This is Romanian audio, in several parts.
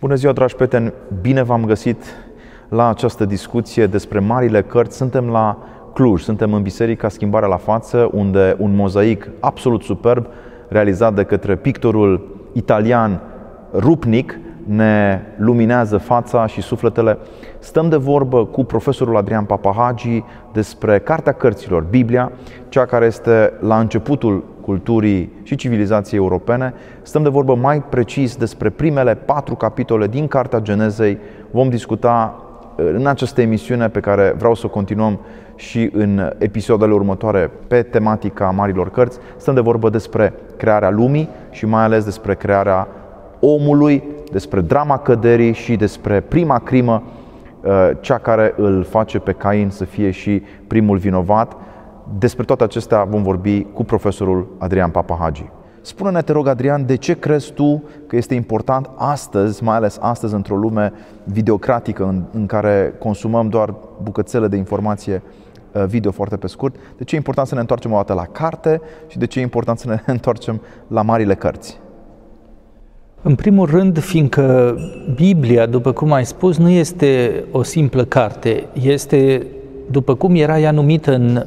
Bună ziua, dragi prieteni! Bine v-am găsit la această discuție despre marile cărți. Suntem la Cluj, suntem în Biserica Schimbarea la Față, unde un mozaic absolut superb, realizat de către pictorul italian Rupnik, ne luminează fața și sufletele. Stăm de vorbă cu profesorul Adrian Papahagi despre Cartea Cărților, Biblia, cea care este la începutul culturii și civilizației europene. Stăm de vorbă mai precis despre primele patru capitole din Cartea Genezei. Vom discuta uh, în această emisiune pe care vreau să o continuăm și în episoadele următoare pe tematica marilor cărți. Stăm de vorbă despre crearea lumii și mai ales despre crearea omului, despre drama căderii și despre prima crimă, uh, cea care îl face pe Cain să fie și primul vinovat. Despre toate acestea vom vorbi cu profesorul Adrian Papahagi. Spune-ne, te rog, Adrian, de ce crezi tu că este important astăzi, mai ales astăzi într-o lume videocratică în, în care consumăm doar bucățele de informație uh, video foarte pe scurt, de ce e important să ne întoarcem o dată la carte și de ce e important să ne întoarcem la marile cărți? În primul rând, fiindcă Biblia, după cum ai spus, nu este o simplă carte, este, după cum era ea numită în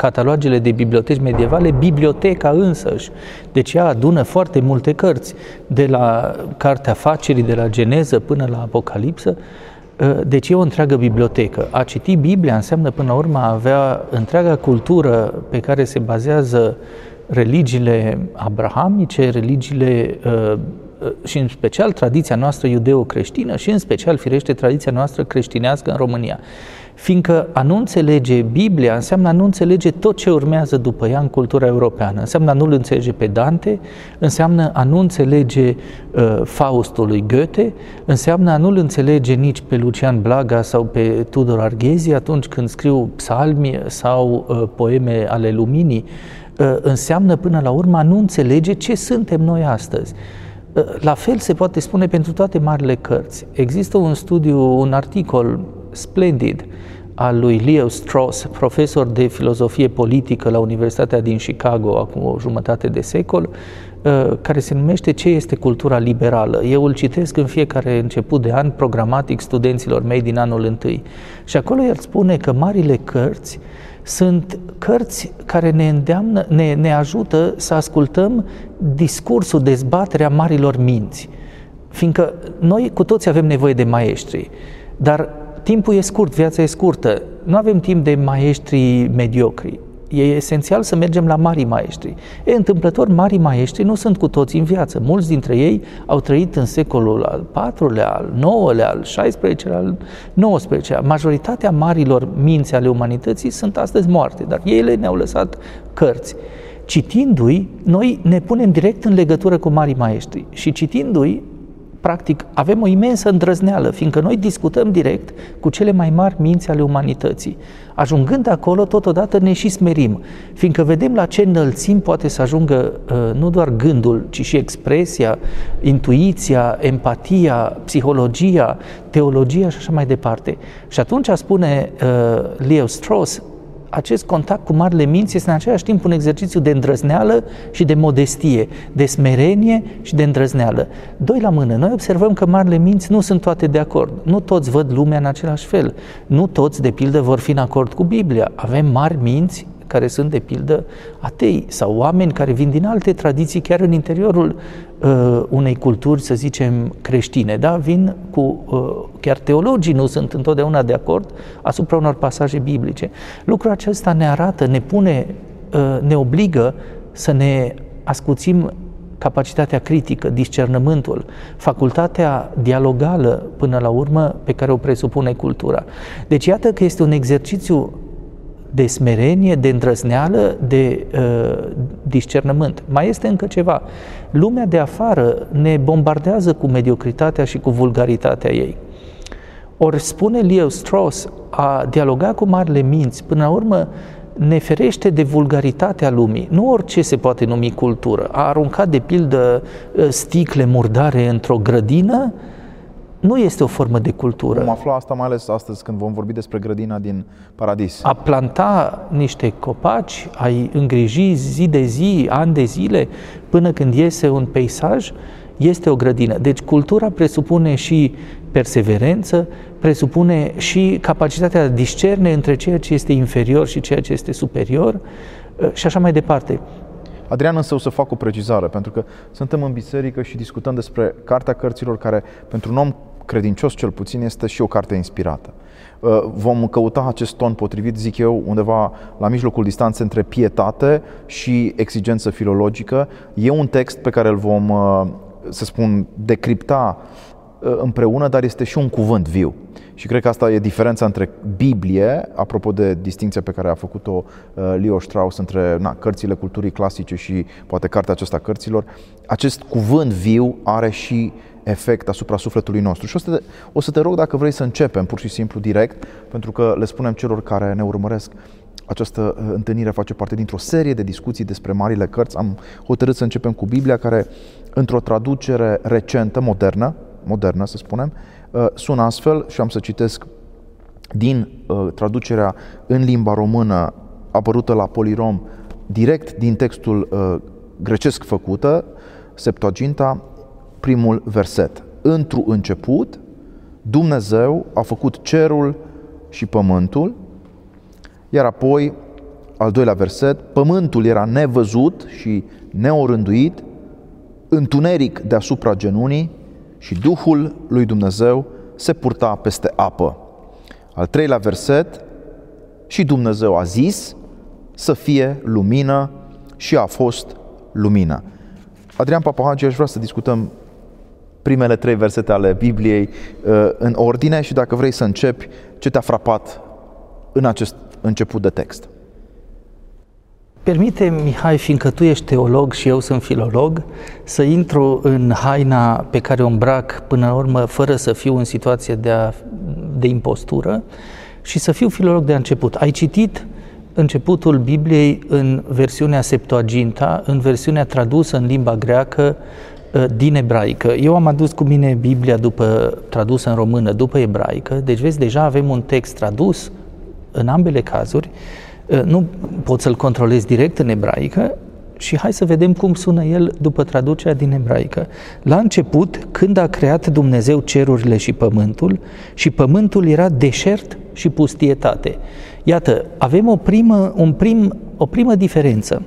catalogele de biblioteci medievale, biblioteca însăși. Deci ea adună foarte multe cărți, de la Cartea Facerii, de la Geneză până la Apocalipsă. Deci e o întreagă bibliotecă. A citi Biblia înseamnă până la urmă a avea întreaga cultură pe care se bazează religiile abrahamice, religiile și în special tradiția noastră iudeo-creștină și în special, firește, tradiția noastră creștinească în România. Fiindcă a nu înțelege Biblia înseamnă a nu înțelege tot ce urmează după ea în cultura europeană. Înseamnă a nu-l înțelege pe Dante, înseamnă a nu înțelege uh, Faustul lui Goethe, înseamnă a nu-l înțelege nici pe Lucian Blaga sau pe Tudor Arghezi atunci când scriu psalmi sau uh, poeme ale luminii, uh, înseamnă până la urmă a nu înțelege ce suntem noi astăzi. La fel se poate spune pentru toate marile cărți. Există un studiu, un articol splendid al lui Leo Strauss, profesor de filozofie politică la Universitatea din Chicago acum o jumătate de secol, uh, care se numește Ce este cultura liberală? Eu îl citesc în fiecare început de an programatic studenților mei din anul întâi. Și acolo el spune că marile cărți sunt cărți care ne îndeamnă, ne, ne ajută să ascultăm discursul, dezbaterea marilor minți. Fiindcă noi cu toți avem nevoie de maestri, dar timpul e scurt, viața e scurtă. Nu avem timp de maestri mediocri. E esențial să mergem la mari maestri. E întâmplător, mari maestri nu sunt cu toți în viață. Mulți dintre ei au trăit în secolul al IV-lea, al IX-lea, al XVI-lea, al XIX-lea. Majoritatea marilor minți ale umanității sunt astăzi moarte, dar ele ne-au lăsat cărți. Citindu-i, noi ne punem direct în legătură cu mari maestri și citindu-i practic, avem o imensă îndrăzneală, fiindcă noi discutăm direct cu cele mai mari minți ale umanității. Ajungând acolo, totodată ne și smerim, fiindcă vedem la ce înălțim poate să ajungă uh, nu doar gândul, ci și expresia, intuiția, empatia, psihologia, teologia și așa mai departe. Și atunci spune uh, Leo Strauss, acest contact cu marile minți este în același timp un exercițiu de îndrăzneală și de modestie, de smerenie și de îndrăzneală. Doi la mână, noi observăm că marile minți nu sunt toate de acord. Nu toți văd lumea în același fel. Nu toți, de pildă, vor fi în acord cu Biblia. Avem mari minți care sunt, de pildă, atei sau oameni care vin din alte tradiții, chiar în interiorul uh, unei culturi, să zicem, creștine. Da? Vin cu, uh, chiar teologii nu sunt întotdeauna de acord asupra unor pasaje biblice. Lucrul acesta ne arată, ne pune, uh, ne obligă să ne ascuțim capacitatea critică, discernământul, facultatea dialogală până la urmă pe care o presupune cultura. Deci iată că este un exercițiu de smerenie, de îndrăzneală, de uh, discernământ. Mai este încă ceva. Lumea de afară ne bombardează cu mediocritatea și cu vulgaritatea ei. Ori spune Leo Strauss, a dialoga cu marile minți, până la urmă ne ferește de vulgaritatea lumii. Nu orice se poate numi cultură. A aruncat de pildă uh, sticle murdare într-o grădină, nu este o formă de cultură. Vom afla asta mai ales astăzi când vom vorbi despre grădina din Paradis. A planta niște copaci, a îngriji zi de zi, ani de zile, până când iese un peisaj, este o grădină. Deci cultura presupune și perseverență, presupune și capacitatea de a discerne între ceea ce este inferior și ceea ce este superior uh, și așa mai departe. Adrian, însă o să fac o precizare, pentru că suntem în biserică și discutăm despre Cartea Cărților, care pentru un om credincios cel puțin este și o carte inspirată. Uh, vom căuta acest ton potrivit, zic eu, undeva la mijlocul distanței între pietate și exigență filologică. E un text pe care îl vom, uh, să spun, decripta uh, împreună, dar este și un cuvânt viu. Și cred că asta e diferența între Biblie, apropo de distinția pe care a făcut-o Leo Strauss între na, cărțile culturii clasice și poate cartea aceasta cărților. Acest cuvânt viu are și uh, efect asupra sufletului nostru. Și o să, te, o să te rog dacă vrei să începem pur și simplu direct, pentru că le spunem celor care ne urmăresc această uh, întâlnire face parte dintr-o serie de discuții despre marile cărți. Am hotărât să începem cu Biblia, care, într-o traducere recentă, modernă, modernă să spunem, uh, sună astfel și am să citesc din uh, traducerea în limba română apărută la Polirom, direct din textul grecesc făcută, Septuaginta, primul verset. Într-un început, Dumnezeu a făcut cerul și pământul, iar apoi, al doilea verset, pământul era nevăzut și neorânduit, întuneric deasupra genunii și Duhul lui Dumnezeu se purta peste apă. Al treilea verset, și Dumnezeu a zis să fie lumină și a fost lumină. Adrian Papahagi, aș vrea să discutăm primele trei versete ale Bibliei uh, în ordine și dacă vrei să începi, ce te-a frapat în acest început de text? Permite, Mihai, fiindcă tu ești teolog și eu sunt filolog, să intru în haina pe care o îmbrac până la urmă, fără să fiu în situație de, a, de impostură și să fiu filolog de început. Ai citit începutul Bibliei în versiunea Septuaginta, în versiunea tradusă în limba greacă Uh, din ebraică. Eu am adus cu mine Biblia după tradusă în română, după ebraică, deci vezi, deja avem un text tradus în ambele cazuri. Uh, nu pot să-l controlez direct în ebraică și hai să vedem cum sună el după traducerea din ebraică. La început, când a creat Dumnezeu cerurile și pământul, și pământul era deșert și pustietate. Iată, avem o primă, un prim, o primă diferență.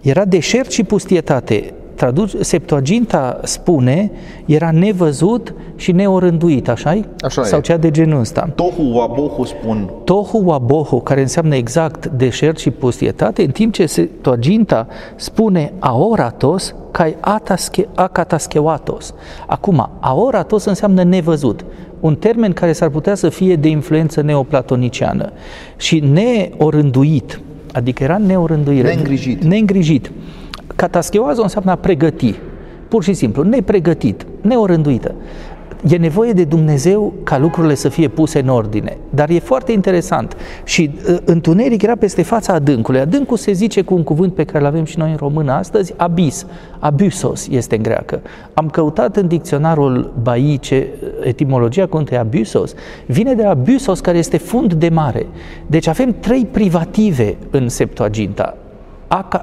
Era deșert și pustietate traduc, Septuaginta spune, era nevăzut și neorânduit, așa Așa Sau e. cea de genul ăsta. Tohu wabohu spun. Tohu wabohu, care înseamnă exact deșert și pustietate, în timp ce Septuaginta spune aoratos, kai akataschewatos. Acum, aoratos înseamnă nevăzut un termen care s-ar putea să fie de influență neoplatoniciană și neorânduit, adică era neorânduire. Neîngrijit. Neîngrijit. Catascheoază înseamnă a pregăti, pur și simplu, nepregătit, neorânduită. E nevoie de Dumnezeu ca lucrurile să fie puse în ordine. Dar e foarte interesant. Și uh, întuneric era peste fața adâncului. Adâncul se zice cu un cuvânt pe care îl avem și noi în română astăzi, abis. Abusos este în greacă. Am căutat în dicționarul Baice etimologia cuvântului abusos. Vine de abusos care este fund de mare. Deci avem trei privative în Septuaginta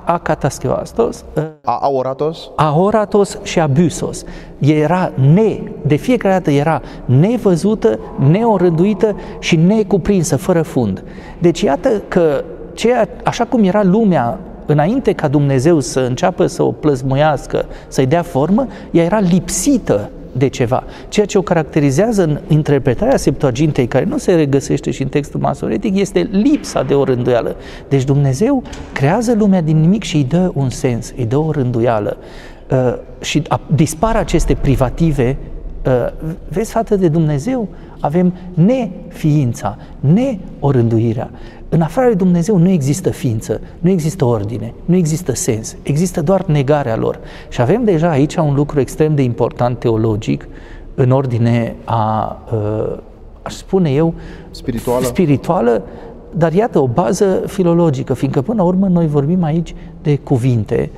akatascheoastos, aoratos, aoratos și abusos. Era ne, de fiecare dată era nevăzută, neorânduită și necuprinsă, fără fund. Deci iată că ceea, așa cum era lumea înainte ca Dumnezeu să înceapă să o plăzmuiască, să-i dea formă, ea era lipsită de ceva. Ceea ce o caracterizează în interpretarea Septuagintei, care nu se regăsește și în textul masoretic, este lipsa de o rânduială. Deci Dumnezeu creează lumea din nimic și îi dă un sens, îi dă o rânduială. Uh, și dispar aceste privative uh, vezi, față de Dumnezeu, avem neființa, neorânduirea. În afară de Dumnezeu nu există ființă, nu există ordine, nu există sens, există doar negarea lor. Și avem deja aici un lucru extrem de important teologic, în ordine a, uh, aș spune eu, spirituală. spirituală, dar iată o bază filologică, fiindcă până la urmă noi vorbim aici de cuvinte,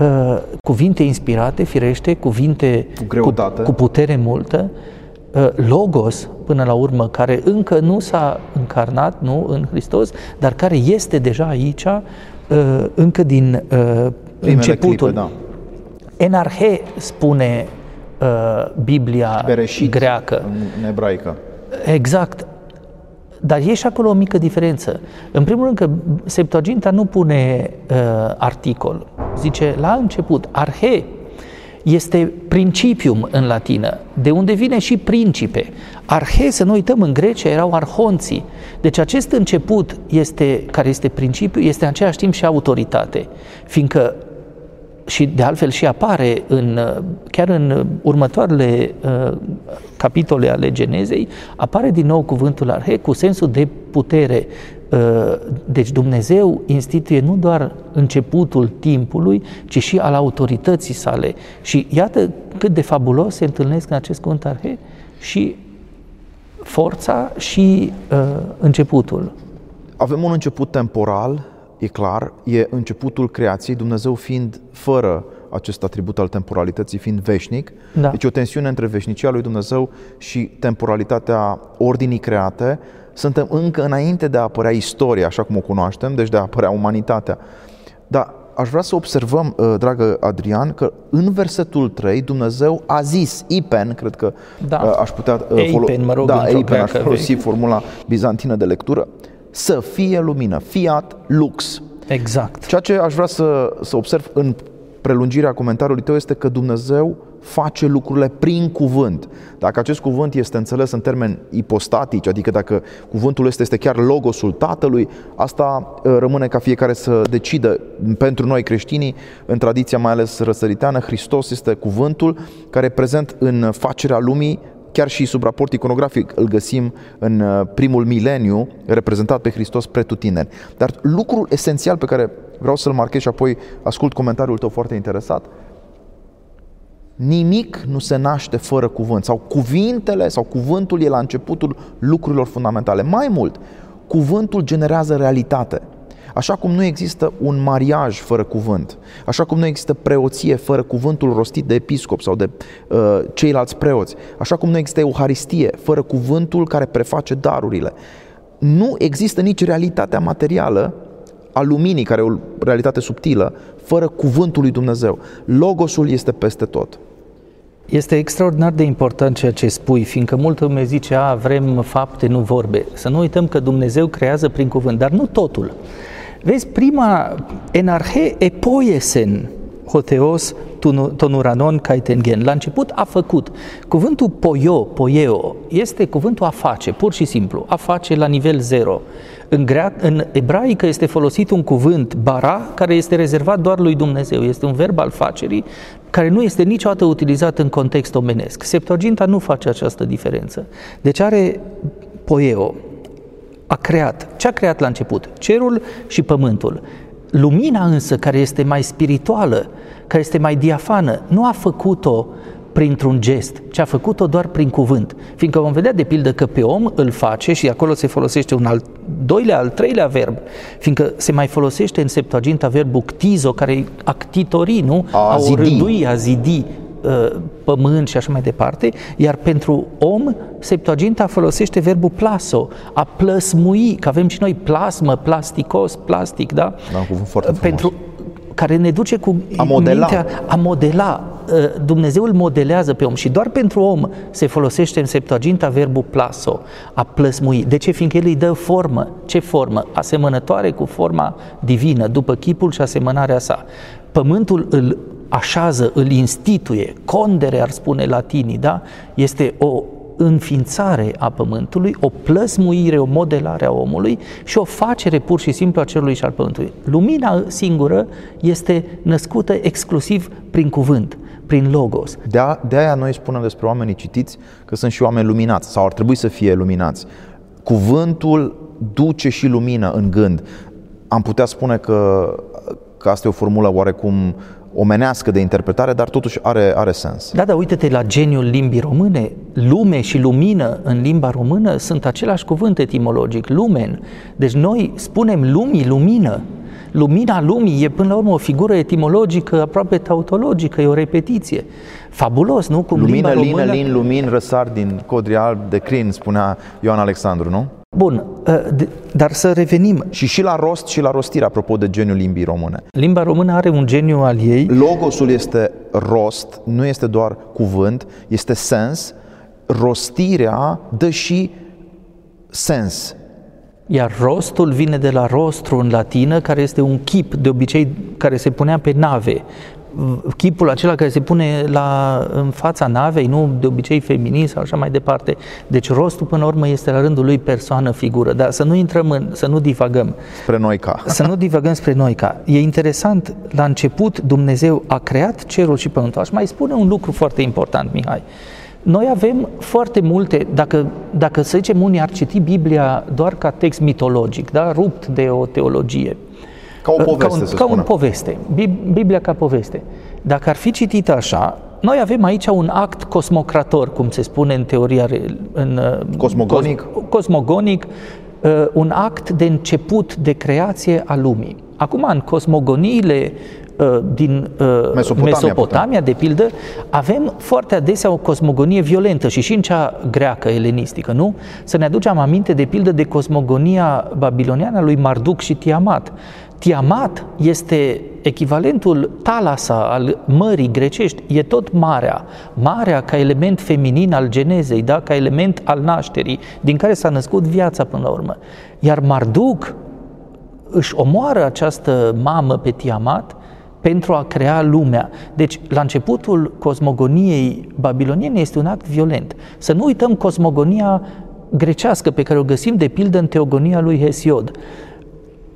uh, cuvinte inspirate, firește, cuvinte cu, cu, cu putere multă, uh, logos, până la urmă, care încă nu s-a încarnat nu, în Hristos, dar care este deja aici, uh, încă din uh, începutul. Clipe, da. Enarhe spune uh, Biblia Bereșit, greacă. În ebraică. Exact. Dar e și acolo o mică diferență. În primul rând că Septuaginta nu pune uh, articol. Zice la început, arhe este principium în latină, de unde vine și principe. Arhe, să nu uităm, în Grecia erau arhonții. Deci acest început este, care este principiu, este în același timp și autoritate, fiindcă și de altfel și apare în, chiar în următoarele uh, capitole ale Genezei, apare din nou cuvântul arhe cu sensul de putere. Uh, deci Dumnezeu instituie nu doar începutul timpului, ci și al autorității sale. Și iată cât de fabulos se întâlnesc în acest cuvânt arhe și forța și uh, începutul. Avem un început temporal e clar, e începutul creației, Dumnezeu fiind fără acest atribut al temporalității, fiind veșnic. Da. Deci o tensiune între veșnicia lui Dumnezeu și temporalitatea ordinii create. Suntem încă înainte de a apărea istoria, așa cum o cunoaștem, deci de a apărea umanitatea. Dar aș vrea să observăm, uh, dragă Adrian, că în versetul 3 Dumnezeu a zis, Ipen, cred că da. Uh, aș putea uh, folosi, mă rog, da, Ipen, aș folosi formula bizantină de lectură, să fie lumină, fiat lux. Exact. Ceea ce aș vrea să, să observ în prelungirea comentariului tău este că Dumnezeu face lucrurile prin cuvânt. Dacă acest cuvânt este înțeles în termeni ipostatici, adică dacă cuvântul este, este chiar logosul Tatălui, asta uh, rămâne ca fiecare să decidă. Pentru noi creștinii, în tradiția mai ales răsăriteană, Hristos este cuvântul care e prezent în facerea lumii chiar și sub raport iconografic îl găsim în uh, primul mileniu, reprezentat pe Hristos pretutindeni. Dar lucrul esențial pe care vreau să-l marchez și apoi ascult comentariul tău foarte interesat, nimic nu se naște fără cuvânt sau cuvintele sau cuvântul e la începutul lucrurilor fundamentale. Mai mult, cuvântul generează realitate. Așa cum nu există un mariaj fără cuvânt, așa cum nu există preoție fără cuvântul rostit de episcop sau de uh, ceilalți preoți, așa cum nu există euharistie fără cuvântul care preface darurile, nu există nici realitatea materială a luminii, care e o realitate subtilă, fără cuvântul lui Dumnezeu. Logosul este peste tot. Este extraordinar de important ceea ce spui, fiindcă multă lume zice, a, vrem fapte, nu vorbe. Să nu uităm că Dumnezeu creează prin cuvânt, dar nu totul. Vezi, prima enarhe epoiesen hoteos tonuranon kaitengen. La început a făcut. Cuvântul poio, poieo, este cuvântul a face, pur și simplu, a face la nivel zero. În, grea, în ebraică este folosit un cuvânt bara, care este rezervat doar lui Dumnezeu. Este un verb al facerii care nu este niciodată utilizat în context omenesc. Septuaginta nu face această diferență. Deci are poieo, a creat. Ce a creat la început? Cerul și pământul. Lumina însă, care este mai spirituală, care este mai diafană, nu a făcut-o printr-un gest, ci a făcut-o doar prin cuvânt. Fiindcă vom vedea de pildă că pe om îl face și acolo se folosește un al doilea, al treilea verb, fiindcă se mai folosește în Septuaginta verbul ctizo, care e actitori, nu? A, a rândui, a zidi, Uh, pământ și așa mai departe, iar pentru om, Septuaginta folosește verbul plaso, a plăsmui, că avem și noi plasmă, plasticos, plastic, da? Da, un cuvânt foarte frumos. Pentru, care ne duce cu a modela. mintea a modela. Uh, Dumnezeu îl modelează pe om și doar pentru om se folosește în Septuaginta verbul plaso, a plăsmui. De ce? Fiindcă el îi dă formă. Ce formă? Asemănătoare cu forma divină, după chipul și asemănarea sa. Pământul îl așează, îl instituie, condere ar spune latinii, da? Este o înființare a pământului, o plăsmuire, o modelare a omului și o facere pur și simplu a cerului și al pământului. Lumina singură este născută exclusiv prin cuvânt, prin logos. De, a, de aia noi spunem despre oamenii citiți că sunt și oameni luminați sau ar trebui să fie luminați. Cuvântul duce și lumină în gând. Am putea spune că, că asta e o formulă oarecum omenească de interpretare, dar totuși are, are sens. Da, da, uite-te la geniul limbii române. Lume și lumină în limba română sunt același cuvânt etimologic, lumen. Deci noi spunem lumii, lumină. Lumina lumii e până la urmă o figură etimologică aproape tautologică, e o repetiție. Fabulos, nu? Cum lumină, limba lină, română... lin, lumin, răsar din codri alb de crin, spunea Ioan Alexandru, nu? Bun, ă, dar să revenim. Și și la rost și la rostire, apropo de geniul limbii române. Limba română are un geniu al ei. Logosul este rost, nu este doar cuvânt, este sens. Rostirea dă și sens. Iar rostul vine de la rostru în latină, care este un chip, de obicei, care se punea pe nave chipul acela care se pune la, în fața navei, nu de obicei feminin sau așa mai departe. Deci rostul până la urmă este la rândul lui persoană, figură, dar să nu intrăm în, să nu divagăm. Spre noi ca. Să nu divagăm spre noi ca. E interesant, la început Dumnezeu a creat cerul și pământul. Aș mai spune un lucru foarte important, Mihai. Noi avem foarte multe, dacă, dacă să zicem unii ar citi Biblia doar ca text mitologic, da? rupt de o teologie, ca o poveste, ca un, să ca un poveste. Biblia ca poveste. Dacă ar fi citită așa, noi avem aici un act cosmocrator, cum se spune în teoria în, uh, cosmogonic, cos, cosmogonic uh, un act de început de creație a lumii. Acum, în cosmogoniile uh, din Mesopotamia, Mesopotamia de pildă, avem foarte adesea o cosmogonie violentă și și în cea greacă, elenistică, nu? Să ne aducem aminte de pildă de cosmogonia babiloniană lui Marduk și Tiamat, Tiamat este echivalentul Talasa al mării grecești, e tot marea. Marea ca element feminin al genezei, da? ca element al nașterii, din care s-a născut viața până la urmă. Iar Marduk își omoară această mamă pe Tiamat pentru a crea lumea. Deci, la începutul cosmogoniei babiloniene este un act violent. Să nu uităm cosmogonia grecească pe care o găsim de pildă în teogonia lui Hesiod.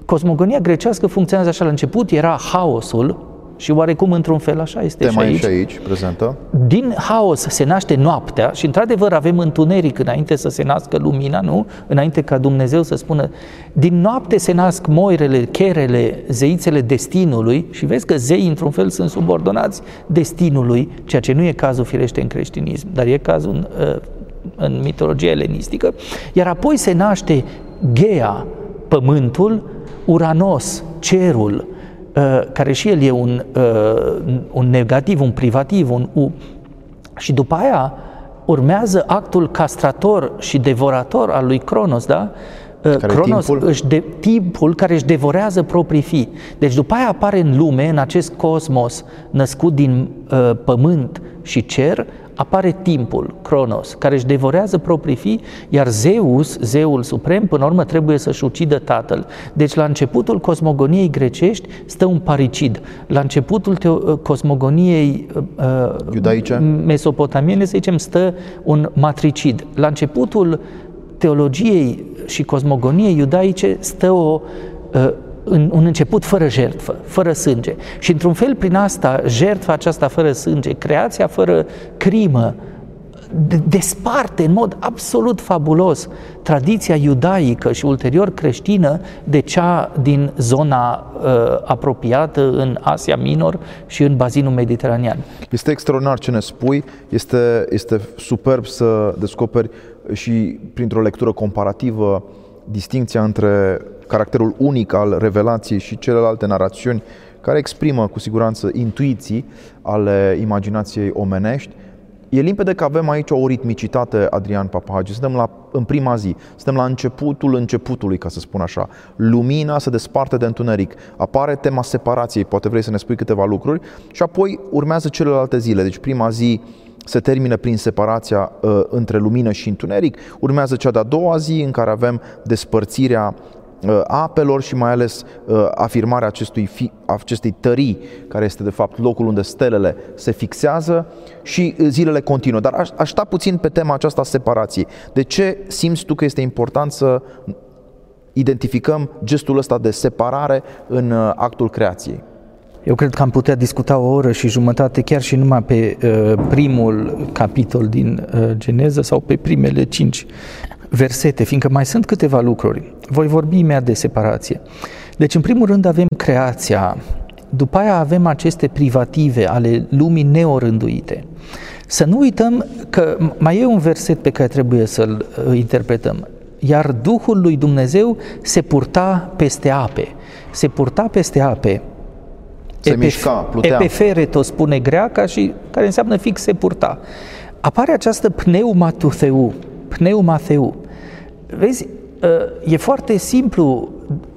Cosmogonia grecească funcționează așa la început, era haosul, și oarecum într-un fel așa este Tema și aici. și aici prezentă. Din haos se naște noaptea și într-adevăr avem întuneric înainte să se nască lumina, nu? Înainte ca Dumnezeu să spună din noapte se nasc moirele, cherele, zeițele destinului și vezi că zei într-un fel sunt subordonați destinului, ceea ce nu e cazul firește în creștinism, dar e cazul în, uh, în mitologia elenistică. Iar apoi se naște Gea, pământul, Uranos, cerul, uh, care și el e un, uh, un negativ, un privativ, un U. Și după aia urmează actul castrator și devorator al lui Cronos, da? Uh, care Cronos timpul? Își de, timpul care își devorează proprii fi. Deci după aia apare în lume, în acest cosmos născut din uh, pământ și cer, apare timpul, Cronos, care își devorează proprii fii, iar Zeus, zeul suprem, până la urmă trebuie să-și ucidă tatăl. Deci la începutul cosmogoniei grecești stă un paricid. La începutul teo- cosmogoniei uh, Iudaice? mesopotamiene, să zicem, stă un matricid. La începutul teologiei și cosmogoniei iudaice stă o uh, în un început fără jertfă, fără sânge. Și într-un fel prin asta, jertfa aceasta fără sânge, creația fără crimă, desparte în mod absolut fabulos tradiția iudaică și ulterior creștină de cea din zona uh, apropiată în Asia Minor și în bazinul mediteranean. Este extraordinar ce ne spui, este, este superb să descoperi și printr-o lectură comparativă distinția între caracterul unic al revelației și celelalte narațiuni care exprimă cu siguranță intuiții ale imaginației omenești. E limpede că avem aici o ritmicitate, Adrian Papagi. Suntem la, în prima zi, suntem la începutul începutului, ca să spun așa. Lumina se desparte de întuneric. Apare tema separației, poate vrei să ne spui câteva lucruri, și apoi urmează celelalte zile. Deci prima zi se termină prin separația uh, între lumină și întuneric. Urmează cea de-a doua zi în care avem despărțirea uh, apelor și mai ales uh, afirmarea acestui fi, acestei tării, care este de fapt locul unde stelele se fixează și uh, zilele continuă. Dar aș, aș sta puțin pe tema aceasta a separației. De ce simți tu că este important să identificăm gestul ăsta de separare în uh, actul creației? Eu cred că am putea discuta o oră și jumătate chiar și numai pe uh, primul capitol din uh, Geneză sau pe primele cinci versete, fiindcă mai sunt câteva lucruri. Voi vorbi imediat de separație. Deci, în primul rând, avem creația, după aia avem aceste privative ale lumii neorânduite. Să nu uităm că mai e un verset pe care trebuie să-l uh, interpretăm. Iar Duhul lui Dumnezeu se purta peste ape. Se purta peste ape se Epef- mișca, plutea. Epefereto spune greaca și care înseamnă fix se purta. Apare această pneumatoutheu, pneumatheu. Vezi, e foarte simplu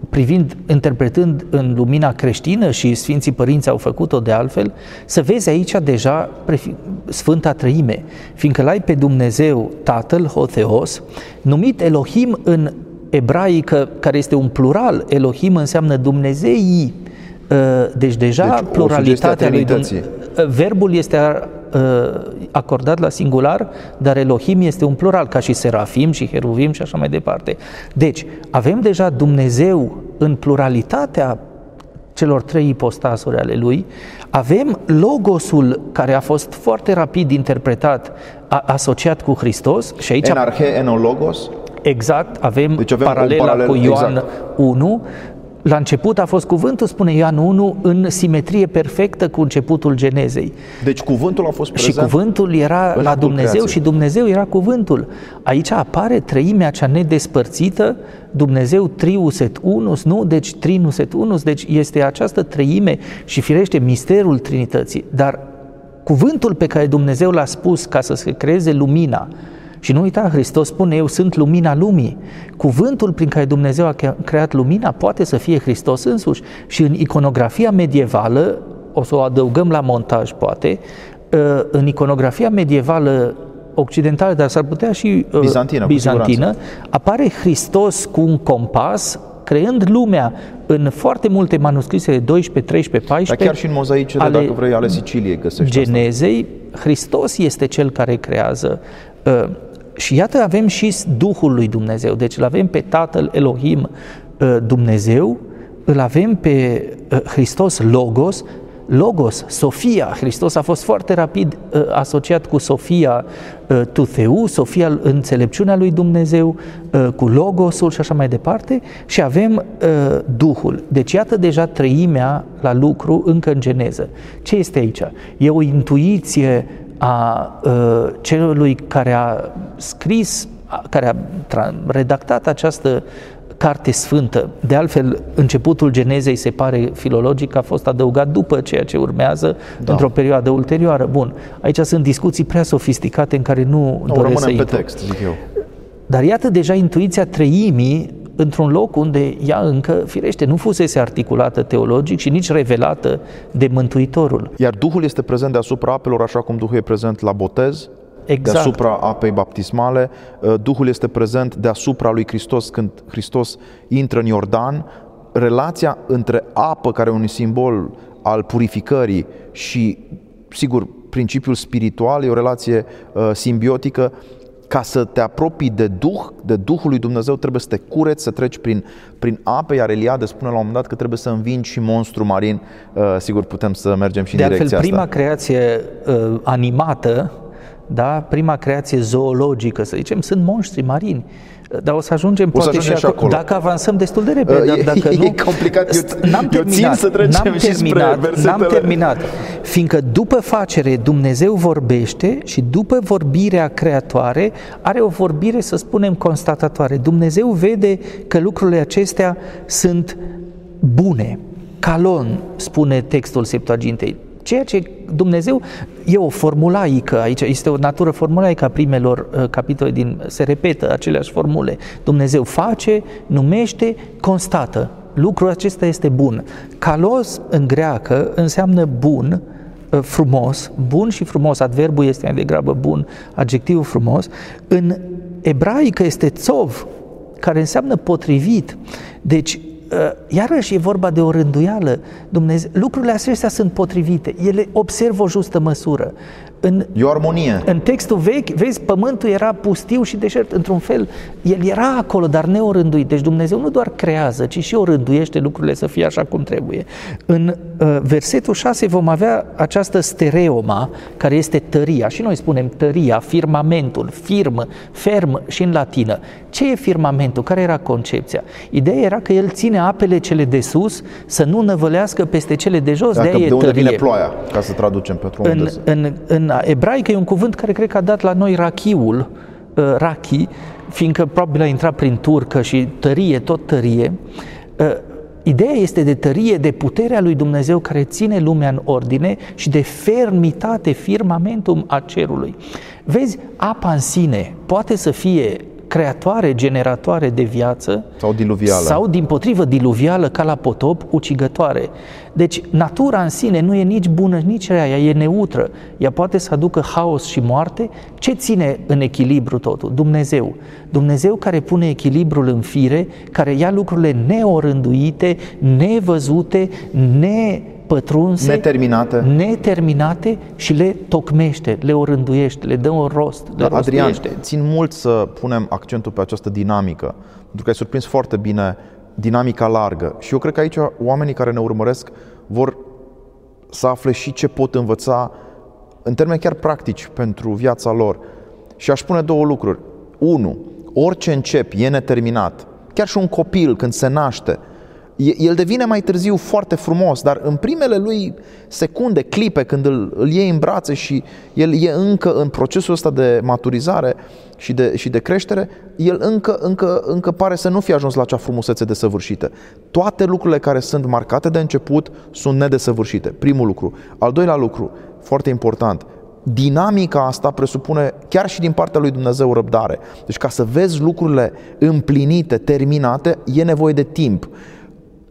privind, interpretând în lumina creștină și Sfinții Părinți au făcut-o de altfel, să vezi aici deja Sfânta Trăime, fiindcă l-ai pe Dumnezeu Tatăl, Hotheos, numit Elohim în ebraică, care este un plural, Elohim înseamnă Dumnezeii, deci deja deci, pluralitatea lui Dumnezeu. Verbul este Uh, acordat la singular, dar Elohim este un plural, ca și serafim și heruvim și așa mai departe. Deci, avem deja Dumnezeu în pluralitatea celor trei ipostasuri ale lui, avem logosul care a fost foarte rapid interpretat, a, asociat cu Hristos și aici... Enarhe, enologos? Exact, avem, deci avem paralela paralel, cu Ioan exact. 1, la început a fost cuvântul, spune Ioan 1, în simetrie perfectă cu începutul Genezei. Deci cuvântul a fost prezent Și cuvântul era la Dumnezeu creației. și Dumnezeu era cuvântul. Aici apare trăimea cea nedespărțită, Dumnezeu trius et unus, nu? Deci trinus et unus, deci este această trăime și firește misterul Trinității. Dar cuvântul pe care Dumnezeu l-a spus ca să se creeze lumina, și nu uita, Hristos spune, eu sunt lumina lumii. Cuvântul prin care Dumnezeu a creat lumina poate să fie Hristos însuși. Și în iconografia medievală, o să o adăugăm la montaj poate, ă, în iconografia medievală occidentală, dar s-ar putea și ă, bizantină, bizantină apare Hristos cu un compas creând lumea în foarte multe manuscrise de 12, 13, 14. Dar chiar și în mozaicele, ale dacă vrei, ale Siciliei găsești Genezei, asta. Hristos este cel care creează. Uh, și iată avem și Duhul lui Dumnezeu, deci îl avem pe Tatăl Elohim uh, Dumnezeu, îl avem pe uh, Hristos Logos, Logos, Sofia, Hristos a fost foarte rapid uh, asociat cu Sofia uh, Tutheu, Sofia înțelepciunea lui Dumnezeu, uh, cu Logosul și așa mai departe și avem uh, Duhul. Deci iată deja trăimea la lucru încă în geneză. Ce este aici? E o intuiție a uh, celui care a scris, care a redactat această carte sfântă. De altfel, începutul genezei, se pare filologic, a fost adăugat după ceea ce urmează, da. într-o perioadă ulterioară. Bun, aici sunt discuții prea sofisticate în care nu, nu doresc să intru. pe text, zic eu. Dar iată deja intuiția treimii într-un loc unde ea încă, firește, nu fusese articulată teologic și nici revelată de Mântuitorul. Iar Duhul este prezent deasupra apelor, așa cum Duhul e prezent la botez, exact. deasupra apei baptismale, uh, Duhul este prezent deasupra lui Hristos când Hristos intră în Iordan, relația între apă, care e un simbol al purificării și, sigur, principiul spiritual e o relație uh, simbiotică ca să te apropii de Duh, de Duhul lui Dumnezeu, trebuie să te cureți, să treci prin, prin ape, iar Eliade spune la un moment dat că trebuie să învingi și monstru marin. Uh, sigur, putem să mergem și de în direcția altfel, prima asta. creație uh, animată, da, prima creație zoologică, să zicem, sunt monștri marini. Dar o să ajungem o să poate ajungem și acolo, dacă avansăm destul de repede. Uh, dar dacă e, nu, e complicat, eu, n-am eu terminat, țin să trecem n-am și terminat, spre N-am terminat, fiindcă după facere Dumnezeu vorbește și după vorbirea creatoare are o vorbire, să spunem, constatatoare. Dumnezeu vede că lucrurile acestea sunt bune. Calon, spune textul Septuagintei, Ceea ce Dumnezeu e o formulaică aici, este o natură formulaică a primelor uh, capitole din, se repetă aceleași formule. Dumnezeu face, numește, constată. Lucrul acesta este bun. Calos în greacă înseamnă bun, uh, frumos, bun și frumos, adverbul este mai degrabă bun, adjectivul frumos. În ebraică este țov, care înseamnă potrivit. Deci Uh, iarăși e vorba de o rânduială. Dumnezeu, lucrurile acestea sunt potrivite. Ele observă o justă măsură. În, e o armonie. În textul vechi, vezi, pământul era pustiu și deșert. Într-un fel, el era acolo, dar neorânduit. Deci Dumnezeu nu doar creează, ci și o rânduiește lucrurile să fie așa cum trebuie. În uh, versetul 6 vom avea această stereoma, care este tăria. Și noi spunem tăria, firmamentul, firm, ferm și în latină. Ce e firmamentul? Care era concepția? Ideea era că el ține apele cele de sus să nu năvălească peste cele de jos. Dacă de, de unde tărie. vine ploaia, ca să traducem pentru în, în, în ebraică e un cuvânt care cred că a dat la noi rachiul, uh, rachi, fiindcă probabil a intrat prin turcă și tărie, tot tărie. Uh, ideea este de tărie, de puterea lui Dumnezeu care ține lumea în ordine și de fermitate, firmamentum a cerului. Vezi, apa în sine poate să fie creatoare, generatoare de viață sau diluvială. Sau din potrivă diluvială ca la potop, ucigătoare. Deci natura în sine nu e nici bună, nici rea, ea e neutră. Ea poate să aducă haos și moarte. Ce ține în echilibru totul? Dumnezeu. Dumnezeu care pune echilibrul în fire, care ia lucrurile neorânduite, nevăzute, ne pătrunse, neterminate. neterminate și le tocmește, le orânduiește, le dă un rost, le da, Adrian, țin mult să punem accentul pe această dinamică, pentru că ai surprins foarte bine dinamica largă. Și eu cred că aici oamenii care ne urmăresc vor să afle și ce pot învăța în termeni chiar practici pentru viața lor. Și aș spune două lucruri. Unu, orice încep e neterminat. Chiar și un copil când se naște, el devine mai târziu foarte frumos, dar în primele lui secunde, clipe, când îl, îl iei în brațe și el e încă în procesul ăsta de maturizare și de, și de creștere, el încă, încă, încă pare să nu fie ajuns la acea frumusețe desăvârșită. Toate lucrurile care sunt marcate de început sunt nedesăvârșite. Primul lucru. Al doilea lucru, foarte important, dinamica asta presupune chiar și din partea lui Dumnezeu răbdare. Deci ca să vezi lucrurile împlinite, terminate, e nevoie de timp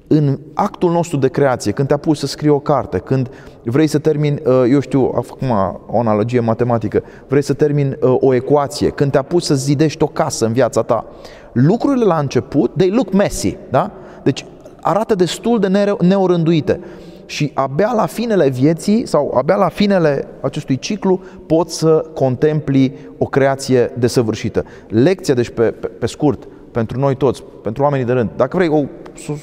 în actul nostru de creație, când te-a pus să scrii o carte, când vrei să termini, uh, eu știu, acum o analogie matematică, vrei să termini uh, o ecuație, când te-a pus să zidești o casă în viața ta, lucrurile la început, they look messy, da? Deci arată destul de neorânduite și abia la finele vieții sau abia la finele acestui ciclu poți să contempli o creație desăvârșită. Lecția, deci pe, pe, pe scurt, pentru noi toți, pentru oamenii de rând, dacă vrei o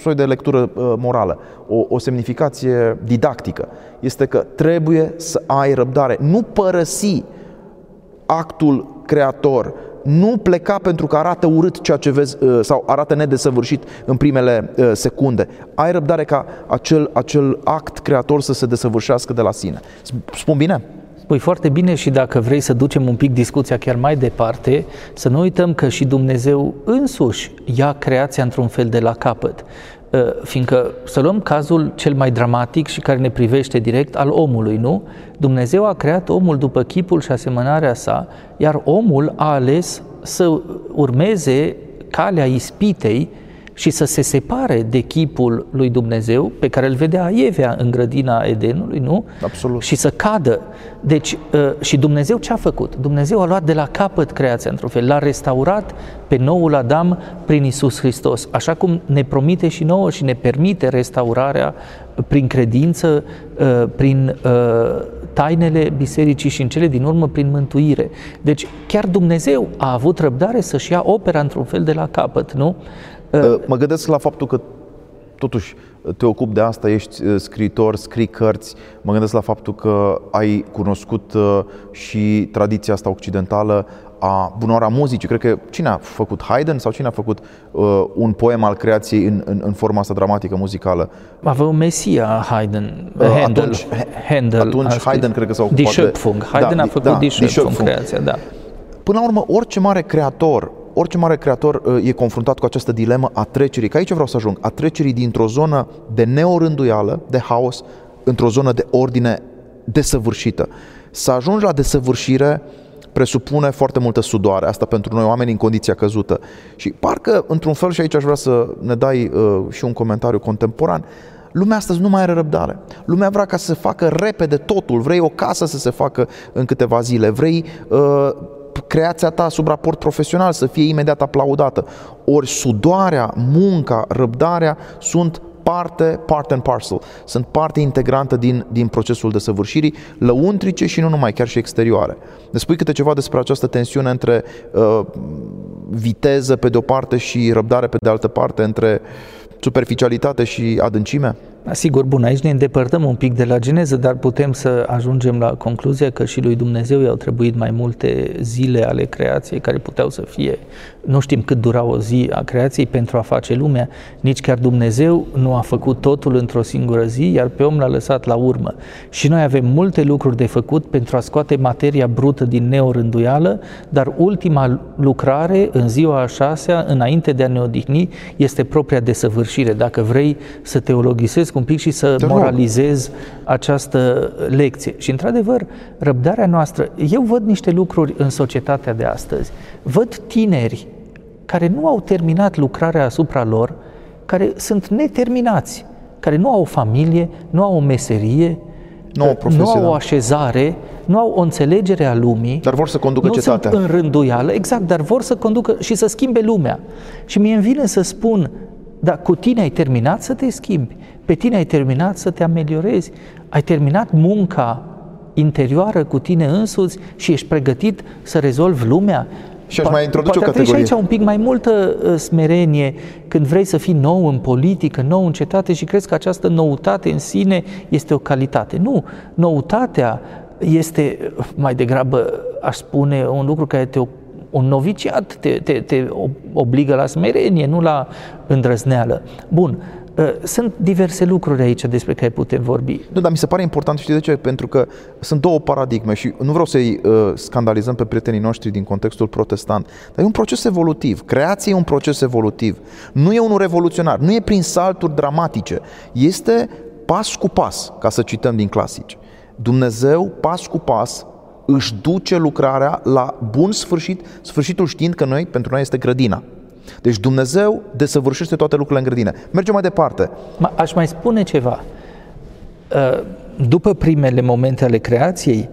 soi de lectură uh, morală, o, o semnificație didactică, este că trebuie să ai răbdare. Nu părăsi actul creator, nu pleca pentru că arată urât ceea ce vezi uh, sau arată nedesăvârșit în primele uh, secunde. Ai răbdare ca acel, acel act creator să se desăvârșească de la sine. Spun bine? Spui foarte bine și dacă vrei să ducem un pic discuția chiar mai departe, să nu uităm că și Dumnezeu însuși ia creația într-un fel de la capăt. Ă, fiindcă să luăm cazul cel mai dramatic și care ne privește direct al omului, nu? Dumnezeu a creat omul după chipul și asemănarea sa, iar omul a ales să urmeze calea ispitei și să se separe de chipul lui Dumnezeu pe care îl vedea Evea în grădina Edenului, nu? Absolut. Și să cadă. Deci, ă, și Dumnezeu ce a făcut? Dumnezeu a luat de la capăt creația într-un fel, l-a restaurat pe noul Adam prin Isus Hristos, așa cum ne promite și nouă și ne permite restaurarea prin credință, ă, prin ă, tainele bisericii și în cele din urmă prin mântuire. Deci chiar Dumnezeu a avut răbdare să-și ia opera într-un fel de la capăt, nu? Uh, mă gândesc la faptul că totuși te ocupi de asta, ești uh, scriitor, scrii cărți, mă gândesc la faptul că ai cunoscut uh, și tradiția asta occidentală a bunoara muzicii. Cred că cine a făcut Haydn sau cine a făcut uh, un poem al creației în, în, în forma asta dramatică muzicală? Avea Mesia Haydn, uh, Handel. Atunci, Handel atunci Haydn cred că s-a ocupat Die Schöpfung. De... Haydn da, a făcut da, Die Schöpfung, creația, da. Până la urmă, orice mare creator orice mare creator uh, e confruntat cu această dilemă a trecerii, că aici vreau să ajung, a trecerii dintr-o zonă de neorânduială, de haos, într-o zonă de ordine desăvârșită. Să ajungi la desăvârșire presupune foarte multă sudoare, asta pentru noi oameni în condiția căzută. Și parcă, într-un fel, și aici aș vrea să ne dai uh, și un comentariu contemporan, lumea astăzi nu mai are răbdare. Lumea vrea ca să se facă repede totul. Vrei o casă să se facă în câteva zile, vrei uh, creația ta sub raport profesional să fie imediat aplaudată. Ori sudoarea, munca, răbdarea sunt parte, part and parcel. Sunt parte integrantă din, din procesul de săvârșirii, lăuntrice și nu numai, chiar și exterioare. Ne spui câte ceva despre această tensiune între uh, viteză pe de o parte și răbdare pe de altă parte, între superficialitate și adâncime? Sigur, bun, aici ne îndepărtăm un pic de la geneză, dar putem să ajungem la concluzia că și lui Dumnezeu i-au trebuit mai multe zile ale creației care puteau să fie, nu știm cât dura o zi a creației pentru a face lumea, nici chiar Dumnezeu nu a făcut totul într-o singură zi, iar pe om l-a lăsat la urmă. Și noi avem multe lucruri de făcut pentru a scoate materia brută din neorânduială, dar ultima lucrare în ziua a șasea, înainte de a ne odihni, este propria desăvârșire. Dacă vrei să teologisezi un pic și să Te moralizez rog. această lecție. Și, într-adevăr, răbdarea noastră, eu văd niște lucruri în societatea de astăzi. Văd tineri care nu au terminat lucrarea asupra lor, care sunt neterminați, care nu au o familie, nu au o meserie, Nu au profesie, nu au o da. așezare, nu au o înțelegere a lumii. Dar vor să conducă nu cetatea. sunt în rânduială, exact, dar vor să conducă și să schimbe lumea. Și mie îmi vine să spun, dar cu tine ai terminat să te schimbi, pe tine ai terminat să te ameliorezi, ai terminat munca interioară cu tine însuți și ești pregătit să rezolvi lumea. Și aș Po- mai introduce poate o ar trebui categorie. și aici un pic mai multă uh, smerenie când vrei să fii nou în politică, nou în cetate și crezi că această noutate în sine este o calitate. Nu, noutatea este uh, mai degrabă, aș spune, un lucru care te un noviciat te, te, te obligă la smerenie, nu la îndrăzneală. Bun, uh, sunt diverse lucruri aici despre care putem vorbi. Nu, dar mi se pare important, știi de ce? Pentru că sunt două paradigme și nu vreau să-i uh, scandalizăm pe prietenii noștri din contextul protestant, dar e un proces evolutiv. Creația e un proces evolutiv. Nu e unul revoluționar, nu e prin salturi dramatice. Este pas cu pas, ca să cităm din clasici. Dumnezeu, pas cu pas, își duce lucrarea la bun sfârșit, sfârșitul știind că noi, pentru noi este grădina. Deci Dumnezeu desăvârșește toate lucrurile în grădină. Mergem mai departe. Ma- Aș mai spune ceva. Uh, După primele momente ale creației,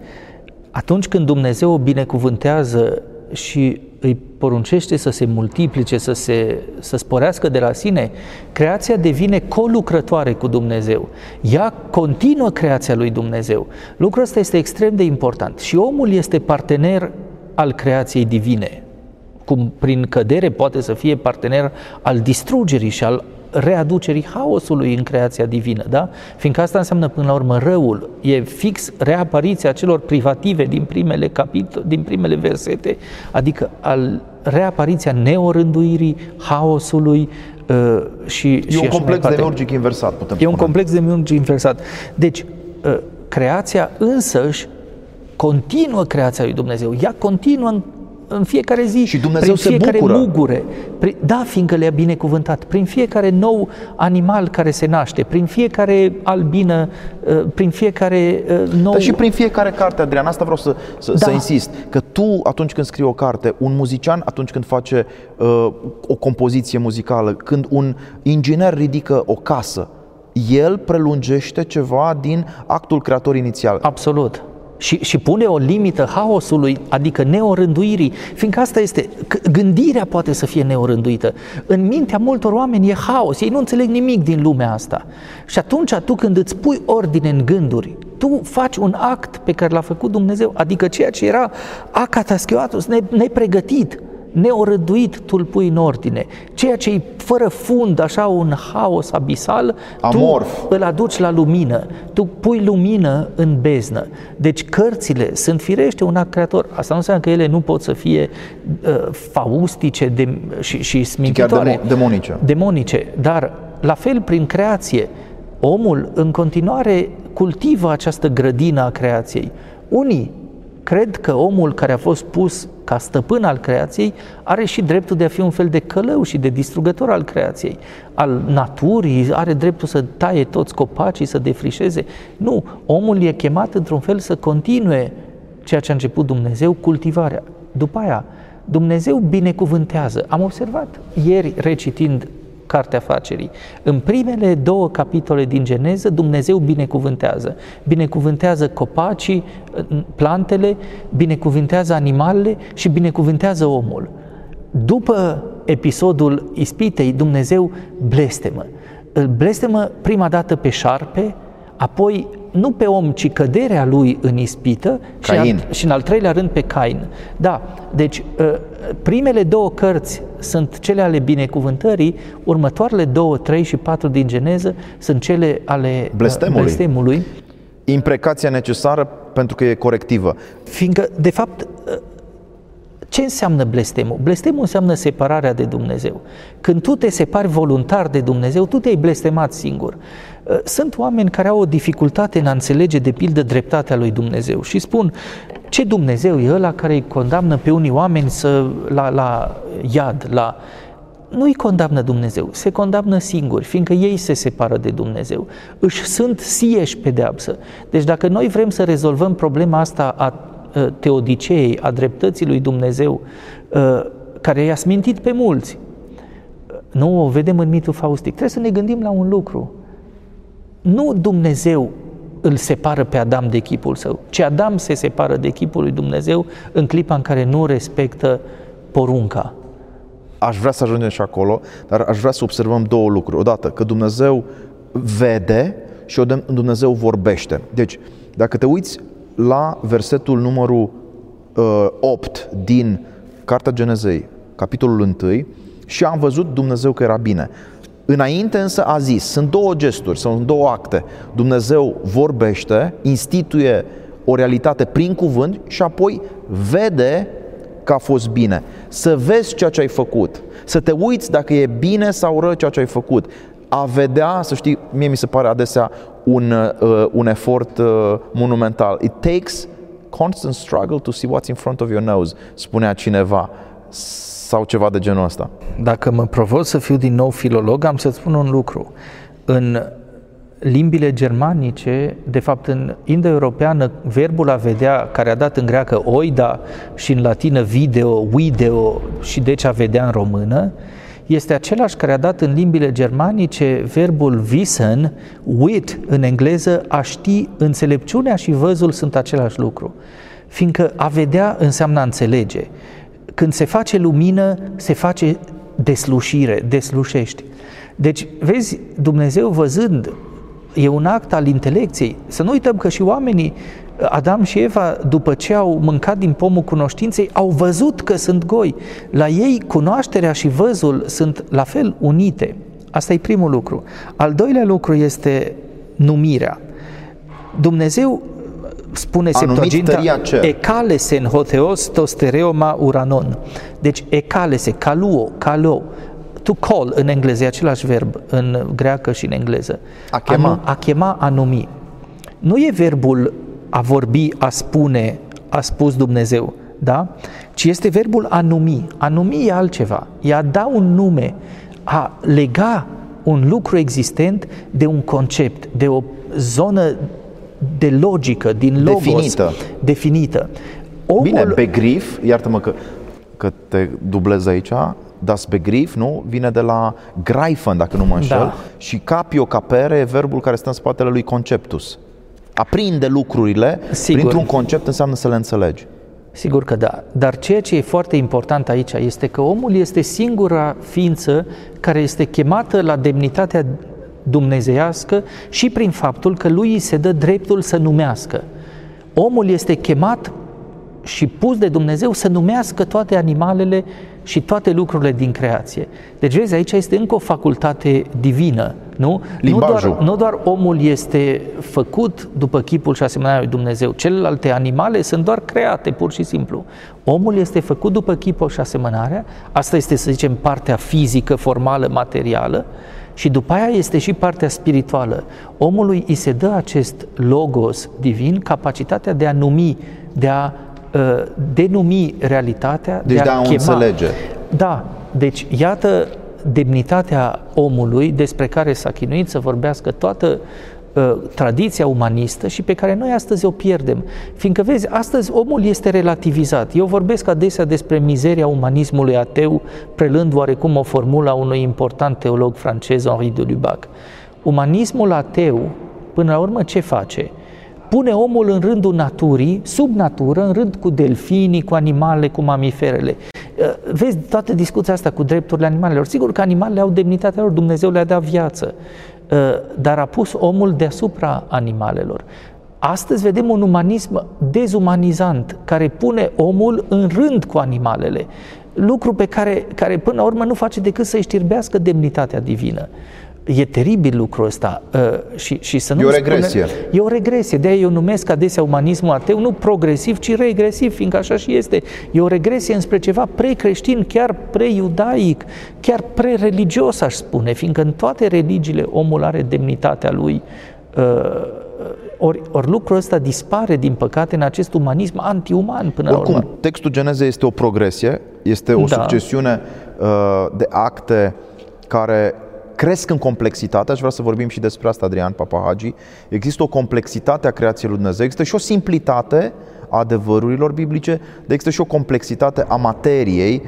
atunci când Dumnezeu o binecuvântează și îi poruncește să se multiplice, să se să sporească de la sine, creația devine colucrătoare cu Dumnezeu. Ea continuă creația lui Dumnezeu. Lucrul ăsta este extrem de important și omul este partener al creației divine cum prin cădere poate să fie partener al distrugerii și al readucerii haosului în creația divină, da? Fiindcă asta înseamnă până la urmă răul, e fix reapariția celor privative din primele capitole, din primele versete, adică al reapariția neorânduirii, haosului uh, și E și un așa mai complex departe. demiurgic inversat, putem E un spune. complex de miungi inversat. Deci, uh, creația însăși continuă creația lui Dumnezeu. Ea continuă în, în fiecare zi. Și Dumnezeu prin se fiecare bucură. mugure. Prin, da, fiindcă le-a binecuvântat. Prin fiecare nou animal care se naște, prin fiecare albină, uh, prin fiecare uh, nou... Dar și prin fiecare carte, Adrian, asta vreau să, să, Da. să insist, că tu atunci când scrii o carte, un muzician atunci când face uh, o compoziție muzicală, când un inginer ridică o casă, el prelungește ceva din actul creator inițial. Absolut. Și, și pune o limită haosului, adică neorânduirii, fiindcă asta este, c- gândirea poate să fie neorânduită. În mintea multor oameni e haos, ei nu înțeleg nimic din lumea asta. Și atunci, tu când îți pui ordine în gânduri, tu faci un act pe care l-a făcut Dumnezeu, adică ceea ce era acataschioatus, ne, nepregătit, neorânduit, tu îl pui în ordine. Ceea ce e fără fund, așa un haos abisal, Amorf. tu îl aduci la lumină, tu pui lumină în beznă. Deci cărțile sunt firește un act creator. Asta nu înseamnă că ele nu pot să fie uh, faustice de, și, și smințitoare. demo- demonice. Demonice, dar la fel prin creație, omul în continuare cultivă această grădină a creației. Unii cred că omul care a fost pus ca stăpân al creației are și dreptul de a fi un fel de călău și de distrugător al creației, al naturii, are dreptul să taie toți copacii, să defrișeze. Nu, omul e chemat într-un fel să continue ceea ce a început Dumnezeu, cultivarea. După aia, Dumnezeu binecuvântează. Am observat ieri, recitind Cartea Facerii. În primele două capitole din Geneză, Dumnezeu binecuvântează. Binecuvântează copacii, plantele, binecuvântează animalele și binecuvântează omul. După episodul ispitei, Dumnezeu blestemă. Îl blestemă prima dată pe șarpe, apoi nu pe om, ci căderea lui în ispită și, Cain. al, și în al treilea rând pe Cain. Da, deci ă, primele două cărți sunt cele ale binecuvântării, următoarele două, trei și patru din Geneză sunt cele ale ă, Blestemului. blestemului Imprecația necesară pentru că e corectivă. fiindcă, de fapt, ă, ce înseamnă blestemul? Blestemul înseamnă separarea de Dumnezeu. Când tu te separi voluntar de Dumnezeu, tu te-ai blestemat singur. Uh, Sunt oameni care au o dificultate în a înțelege, de pildă, dreptatea lui Dumnezeu și spun, ce Dumnezeu e ăla care îi condamnă pe unii oameni să, la, la iad, la... Nu îi condamnă Dumnezeu, se condamnă singuri, fiindcă ei se separă de Dumnezeu. Își sunt sieși pedeapsă. Deci dacă noi vrem să rezolvăm problema asta a uh, teodiceei, a dreptății lui Dumnezeu, uh, care i-a smintit pe mulți. Nu o vedem în mitul faustic. Trebuie să ne gândim la un lucru. Nu Dumnezeu îl separă pe Adam de chipul său, ci Adam se separă de chipul lui Dumnezeu în clipa în care nu respectă porunca. Aș vrea să ajungem și acolo, dar aș vrea să observăm două lucruri. Odată, că Dumnezeu vede și Dumnezeu vorbește. Deci, dacă te uiți la versetul numărul uh, 8 din Cartea Genezei, capitolul 1, și am văzut Dumnezeu că era bine. Înainte însă a zis, sunt două gesturi, sunt două acte. Dumnezeu vorbește, instituie o realitate prin cuvânt și apoi vede că a fost bine. Să vezi ceea ce ai făcut, să te uiți dacă e bine sau rău ceea ce ai făcut. A vedea, să știi, mie mi se pare adesea un, uh, un efort uh, monumental. It takes constant struggle to see what's in front of your nose, spunea cineva sau ceva de genul ăsta. Dacă mă provoc să fiu din nou filolog, am să-ți spun un lucru. În limbile germanice, de fapt în indo-europeană, verbul a vedea, care a dat în greacă oida și în latină video, video și deci a vedea în română, este același care a dat în limbile germanice verbul wissen, wit în engleză, a ști, înțelepciunea și văzul sunt același lucru. Fiindcă a vedea înseamnă a înțelege când se face lumină, se face deslușire, deslușești. Deci, vezi, Dumnezeu văzând, e un act al intelecției. Să nu uităm că și oamenii, Adam și Eva, după ce au mâncat din pomul cunoștinței, au văzut că sunt goi. La ei, cunoașterea și văzul sunt la fel unite. Asta e primul lucru. Al doilea lucru este numirea. Dumnezeu spune Septuaginta, ecalese în hoteos tostereoma uranon. Deci ecalese, caluo, calo, to call în engleză, e același verb în greacă și în engleză. A chema. Anu, a chema, a numi. Nu e verbul a vorbi, a spune, a spus Dumnezeu, da? Ci este verbul a numi. A numi e altceva. E a da un nume, a lega un lucru existent de un concept, de o zonă de logică, din logos. Definită. Definită. Omul... Bine, begrif, iartă-mă că, că te dublez aici, das Begriff, nu? Vine de la greifen, dacă nu mă înșel, da. și capio capere e verbul care stă în spatele lui conceptus. Aprinde lucrurile Sigur. printr-un concept înseamnă să le înțelegi. Sigur că da, dar ceea ce e foarte important aici este că omul este singura ființă care este chemată la demnitatea dumnezeiască și prin faptul că lui îi se dă dreptul să numească. Omul este chemat și pus de Dumnezeu să numească toate animalele și toate lucrurile din creație. Deci, vezi, aici este încă o facultate divină, nu? Nu doar, nu doar omul este făcut după chipul și asemănarea lui Dumnezeu, celelalte animale sunt doar create, pur și simplu. Omul este făcut după chipul și asemănarea, asta este, să zicem, partea fizică, formală, materială, și după aia este și partea spirituală. Omului îi se dă acest logos divin capacitatea de a numi, de a uh, denumi realitatea, deci de a, de a chema. înțelege. Da, deci iată demnitatea omului despre care s-a chinuit să vorbească toată Uh, tradiția umanistă și pe care noi astăzi o pierdem. Fiindcă, vezi, astăzi omul este relativizat. Eu vorbesc adesea despre mizeria umanismului ateu, prelând oarecum o formulă a unui important teolog francez, Henri de Lubac. Umanismul ateu, până la urmă, ce face? Pune omul în rândul naturii, sub natură, în rând cu delfinii, cu animale, cu mamiferele. Uh, vezi toată discuția asta cu drepturile animalelor. Sigur că animalele au demnitatea lor, Dumnezeu le-a dat viață. Uh, dar a pus omul deasupra animalelor. Astăzi vedem un umanism dezumanizant care pune omul în rând cu animalele, lucru pe care, care până la urmă nu face decât să-i știrbească demnitatea divină. E teribil lucrul ăsta uh, și, și să nu E o regresie. Spune, e o regresie, de-aia eu numesc adesea umanismul ateu, nu progresiv, ci regresiv, fiindcă așa și este. E o regresie înspre ceva pre-creștin, chiar pre-iudaic, chiar pre-religios, aș spune, fiindcă în toate religiile omul are demnitatea lui. Uh, ori, ori lucrul ăsta dispare, din păcate, în acest umanism anti-uman până Oricum, la urmă. textul Genezei este o progresie, este o da. succesiune uh, de acte care cresc în complexitate, aș vrea să vorbim și despre asta, Adrian Papahagi. Există o complexitate a creației lui Dumnezeu, există și o simplitate a adevărurilor biblice, dar există și o complexitate a materiei.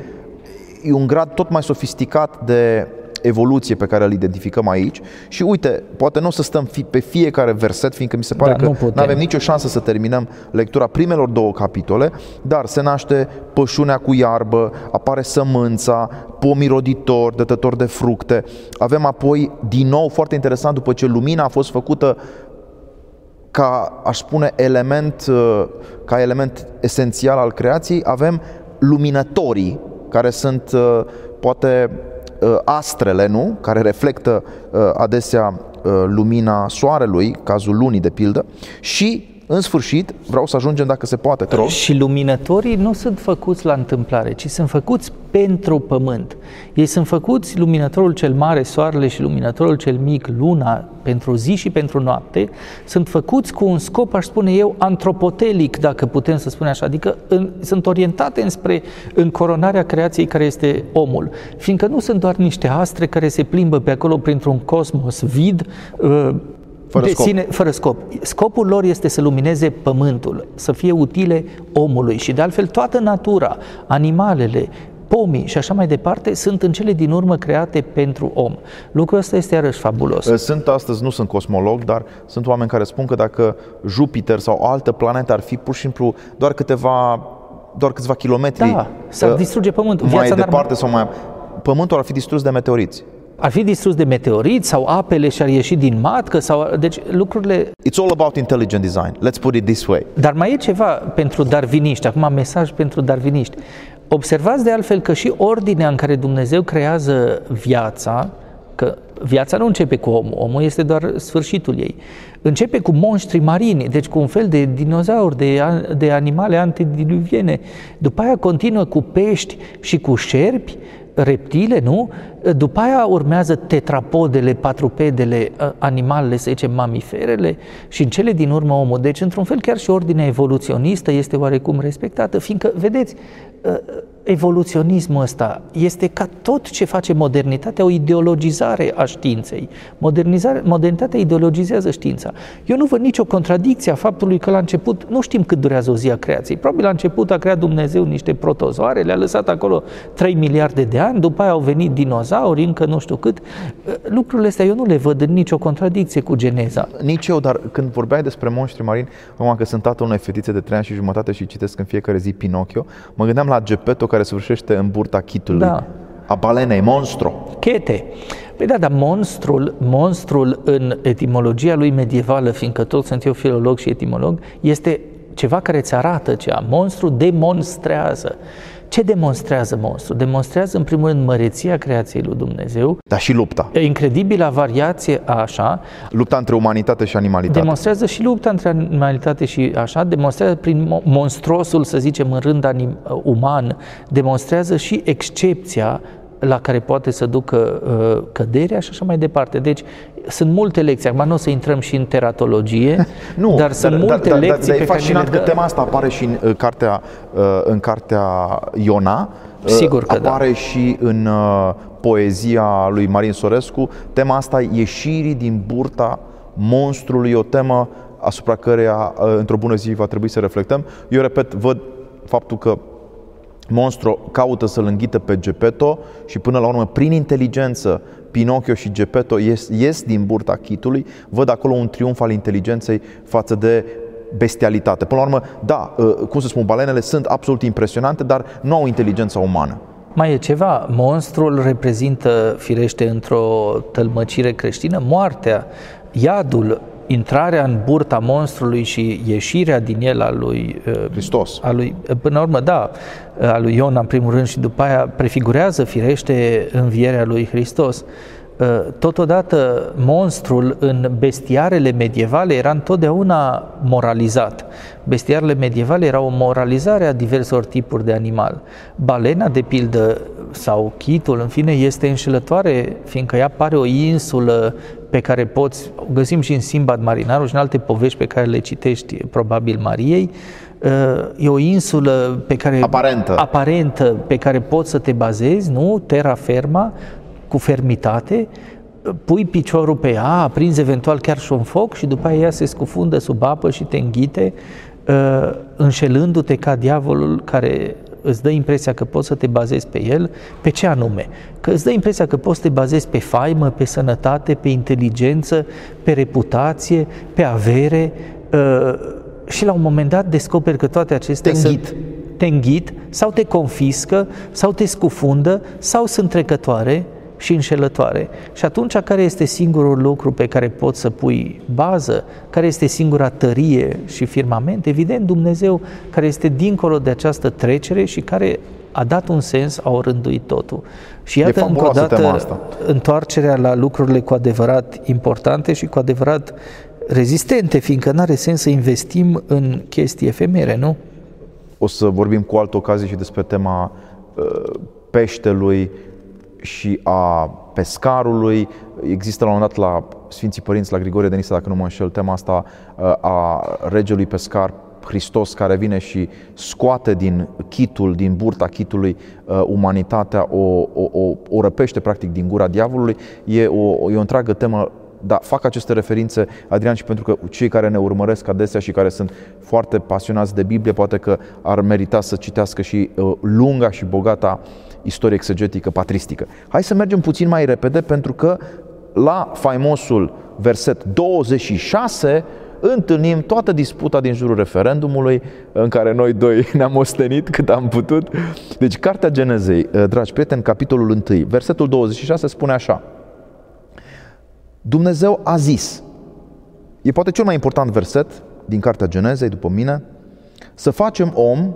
e un grad tot mai sofisticat de evoluție pe care îl identificăm aici și uite, poate nu o să stăm fi, pe fiecare verset, fiindcă mi se pare Da, nu că putem. nu avem nicio șansă să terminăm lectura primelor două capitole, dar se naște pășunea cu iarbă, apare sămânța, pomii roditori, dătători de fructe. Avem apoi, din nou, foarte interesant, după ce lumina a fost făcută ca, aș spune, element, uh, ca element esențial al creației, avem luminătorii, care sunt uh, poate uh, astrele, nu? Care reflectă uh, adesea uh, lumina soarelui, cazul lunii de pildă, și în sfârșit, vreau să ajungem dacă se poate, te rog. Și luminătorii nu sunt făcuți la întâmplare, ci sunt făcuți pentru pământ. Ei sunt făcuți luminătorul cel mare, soarele și luminătorul cel mic, luna, pentru zi și pentru noapte, sunt făcuți cu un scop, aș spune eu, antropotelic, dacă putem să spunem așa, adică în, sunt orientate înspre încoronarea creației care este omul, fiindcă nu sunt doar niște astre care se plimbă pe acolo printr-un cosmos vid, uh, Fără de scop. sine, fără scop. Scopul lor este să lumineze pământul, să fie utile omului și de altfel toată natura, animalele, pomii și așa mai departe sunt în cele din urmă create pentru om. Lucrul ăsta este iarăși fabulos. Sunt astăzi, nu sunt cosmolog, dar sunt oameni care spun că dacă Jupiter sau o altă planetă ar fi pur și simplu doar câteva doar câțiva kilometri Da, s-ar uh, distruge pământul. mai Viața n-ar departe sau mai Pământul ar fi distrus de meteoriți. Ar fi distrus de meteorit sau apele și-ar ieși din matcă sau deci lucrurile It's all about intelligent design. Let's put it this way. Dar mai e ceva pentru darviniști, acum mesaj pentru darviniști. Observați de altfel că și ordinea în care Dumnezeu creează viața, că viața nu începe cu omul, omul este doar sfârșitul ei. Începe cu monștri marini, deci cu un fel de dinozauri, de, a- de animale antediluviene. După aia continuă cu pești și cu șerpi, reptile, nu? După aia urmează tetrapodele, patrupedele, ă, animalele, să zicem, mamiferele și în cele din urmă omul. Deci, într-un fel, chiar și ordinea evoluționistă este oarecum respectată, fiindcă, vedeți, ă, evoluționismul ăsta este ca tot ce face modernitatea o ideologizare a științei. Modernizare, modernitatea ideologizează știința. Eu nu văd nicio contradicție a faptului că la început, nu știm cât durează o zi a creației, probabil la început a creat Dumnezeu niște protozoare, le-a lăsat acolo 3 miliarde de ani, după aia au venit dinozauri, încă nu știu cât. Lucrurile astea eu nu le văd în nicio contradicție cu geneza. Nici eu, dar când vorbeai despre monștri marini, acum că sunt tatăl unei fetițe de 3 ani și jumătate și citesc în fiecare zi Pinocchio, mă gândeam la Geppetto care sfârșește în burta chitului. Da. A balenei, monstro. Chete. Păi da, dar monstrul, monstrul în etimologia lui medievală, fiindcă tot sunt eu filolog și etimolog, este ceva care îți arată ceva. Monstru demonstrează. Ce demonstrează monstru? Demonstrează, în primul rând, măreția creației lui Dumnezeu, Dar și lupta. incredibila variație a așa, Lupta între umanitate și animalitate. demonstrează și lupta între animalitate și așa, demonstrează prin mo- monstruosul, să zicem, în rând anim, uman, demonstrează și excepția la care poate să ducă uh, căderea și așa mai departe. Deci sunt multe lecții. Acum nu o să intrăm și în teratologie, Nu, dar sunt multe dar, lecții dar, pe e care fascinant ni că le dă. tema asta apare și în uh, cartea, uh, în cartea Iona, uh, Sigur că da. apare și în uh, poezia lui Marin Sorescu, tema asta ieșirii din burta monstrului, o temă asupra căreia uh, într-o bună zi va trebui să reflectăm. Eu repet, văd faptul că Monstro caută să-l înghită pe Geppetto și până la urmă, prin inteligență, Pinocchio și Geppetto ies, ies din burta chitului, văd acolo un triumf al inteligenței față de bestialitate. Până la urmă, da, uh, cum să spun, balenele sunt absolut impresionante, dar nu au inteligența umană. Mai e ceva, monstrul reprezintă, firește, într-o tălmăcire creștină, moartea, iadul, intrarea în burta monstrului și ieșirea din el a lui uh, Hristos. a lui, până la urmă, da, a lui Iona în primul rând și după aia prefigurează firește învierea lui Hristos. Totodată, monstrul în bestiarele medievale era întotdeauna moralizat. Bestiarele medievale erau o moralizare a diverselor tipuri de animal. Balena, de pildă, sau chitul, în fine, este înșelătoare, fiindcă ea pare o insulă pe care poți, o găsim și în Simbad Marinarul și în alte povești pe care le citești probabil Mariei, e o insulă pe care, Aparentă. aparentă pe care poți să te bazezi, nu? Terra firma, cu fermitate, pui piciorul pe ea, aprinzi eventual chiar și un foc și după aia ea se scufundă sub apă și te înghite, înșelându-te ca diavolul care îți dă impresia că poți să te bazezi pe el, pe ce anume? Că îți dă impresia că poți să te bazezi pe faimă, pe sănătate, pe inteligență, pe reputație, pe avere uh, și la un moment dat descoperi că toate acestea te sunt te înghit sau te confiscă sau te scufundă sau sunt trecătoare și înșelătoare. Și atunci, care este singurul lucru pe care poți să pui bază? Care este singura tărie și firmament? Evident, Dumnezeu care este dincolo de această trecere și care a dat un sens, a orânduit totul. Și iată încă o dată asta. întoarcerea la lucrurile cu adevărat importante și cu adevărat rezistente, fiindcă nu are sens să investim în chestii efemere, nu? O să vorbim cu altă ocazie și despre tema uh, peștelui, și a pescarului. Există la un moment dat la Sfinții Părinți, la Grigorie de Nisa, dacă nu mă înșel, tema asta uh, a regelui pescar Hristos care vine și scoate din chitul, din burta chitului, uh, umanitatea, o, o, o, o răpește practic din gura diavolului. E o, e o întreagă temă dar fac aceste referințe, Adrian, și pentru că cei care ne urmăresc adesea și care sunt foarte pasionați de Biblie, poate că ar merita să citească și uh, lunga și bogata istorie exegetică, patristică. Hai să mergem puțin mai repede pentru că la faimosul verset 26 întâlnim toată disputa din jurul referendumului în care noi doi ne-am ostenit cât am putut. Deci, Cartea Genezei, eh, dragi prieteni, capitolul 1, versetul 26 spune așa. Dumnezeu a zis, e poate cel mai important verset din Cartea Genezei, după mine, să facem om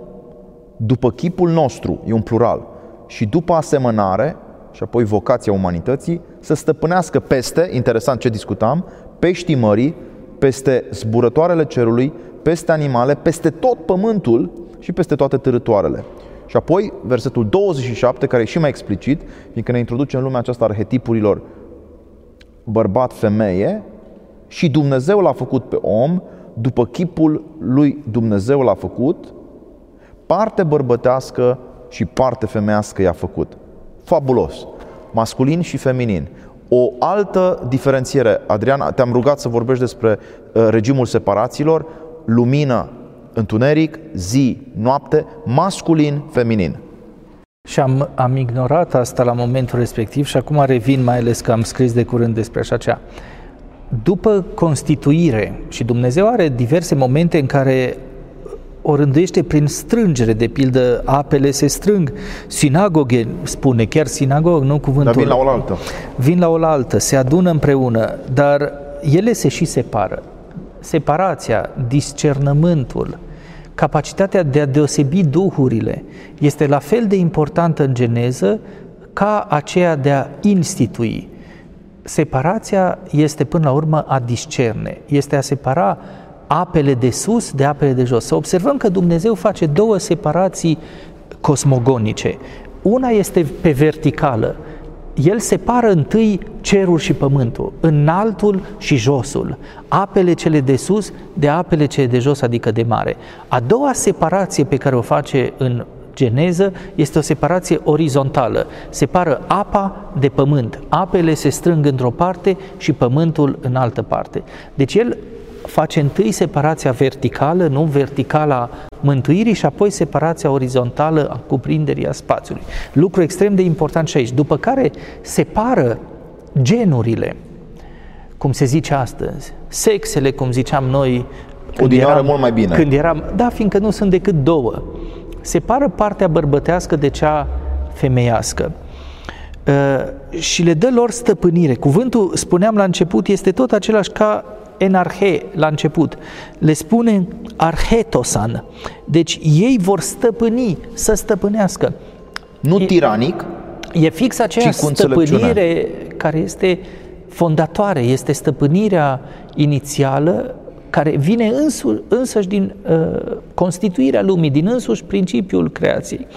după chipul nostru, e un plural, și după asemănare, și apoi vocația umanității, să stăpânească peste, interesant ce discutam, peștii mării, peste zburătoarele cerului, peste animale, peste tot pământul și peste toate târătoarele. Și apoi, versetul 27, care e și mai explicit, fiindcă ne introduce în lumea aceasta arhetipurilor bărbat-femeie, și Dumnezeu l-a făcut pe om, după chipul lui Dumnezeu l-a făcut, parte bărbătească și parte femeiască i-a făcut. Fabulos. Masculin și feminin. O altă diferențiere, Adrian, te-am rugat să vorbești despre uh, regimul separațiilor, lumină, întuneric, zi, noapte, masculin, feminin. Și am, am ignorat asta la momentul respectiv și acum revin, mai ales că am scris de curând despre așa cea. După constituire, și Dumnezeu are diverse momente în care o rânduiește prin strângere, de pildă apele se strâng, sinagoge, spune, chiar sinagog, nu cuvântul. Dar vin la oaltă. Vin la oaltă, se adună împreună, dar ele se și separă. Separația, discernământul, capacitatea de a deosebi duhurile este la fel de importantă în geneză ca aceea de a institui. Separația este până la urmă a discerne, este a separa apele de sus de apele de jos. Să observăm că Dumnezeu face două separații cosmogonice. Una este pe verticală. El separă întâi cerul și pământul, înaltul și josul, apele cele de sus de apele cele de jos, adică de mare. A doua separație pe care o face în geneză este o separație orizontală. Separă apa de pământ. Apele se strâng într-o parte și pământul în altă parte. Deci el face întâi separația verticală, nu verticala mântuirii și apoi separația orizontală a cuprinderii a spațiului. Lucru extrem de important și aici. După care separă genurile, cum se zice astăzi, sexele, cum ziceam noi, când eram, mult mai bine. Când eram, da, fiindcă nu sunt decât două. Separă partea bărbătească de cea femeiască uh, și le dă lor stăpânire. Cuvântul, spuneam la început, este tot același ca enarhe la început, le spune arhetosan. Deci ei vor stăpâni, să stăpânească. Nu tiranic, E fix aceea stăpânire care este fondatoare, este stăpânirea inițială care vine însu, însăși din uh, constituirea lumii, din însuși principiul creației.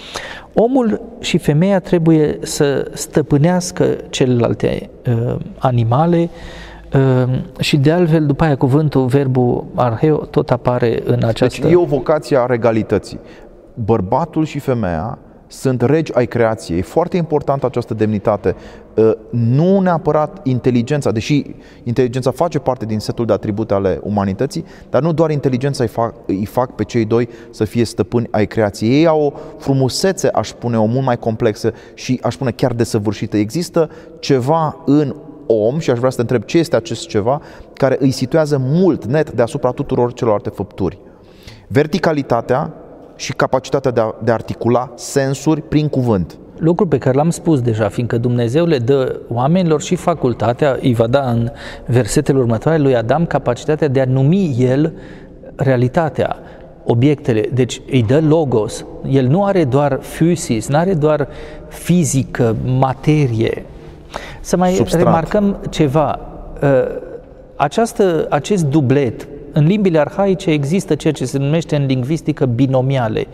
Omul și femeia trebuie să stăpânească celelalte uh, animale, Ehm, și de altfel, după aia, cuvântul, verbul arheo, tot apare în această... Deci e o vocație a regalității. Bărbatul și femeia sunt regi ai creației. E foarte importantă această demnitate. Uh, nu neapărat inteligența, deși inteligența face parte din setul de atribute ale umanității, dar nu doar inteligența îi fac, îi fac pe cei doi să fie stăpâni ai creației. Ei au o frumusețe, aș spune, o mult mai complexă și aș spune chiar desăvârșită. Există ceva în om, și aș vrea să te întreb ce este acest ceva, care îi situează mult net deasupra tuturor celorlalte făpturi. Verticalitatea și capacitatea de a, de a articula sensuri prin cuvânt. Lucru pe care l-am spus deja, fiindcă Dumnezeu le dă oamenilor și facultatea, îi va da în versetele următoare lui Adam capacitatea de a numi el realitatea, obiectele. Deci îi dă logos. El nu are doar physis, nu are doar fizică, materie. Să mai Substrat. remarcăm ceva. Ă, această, acest dublet în limbile arhaice există ceea ce se numește în lingvistică binomiale,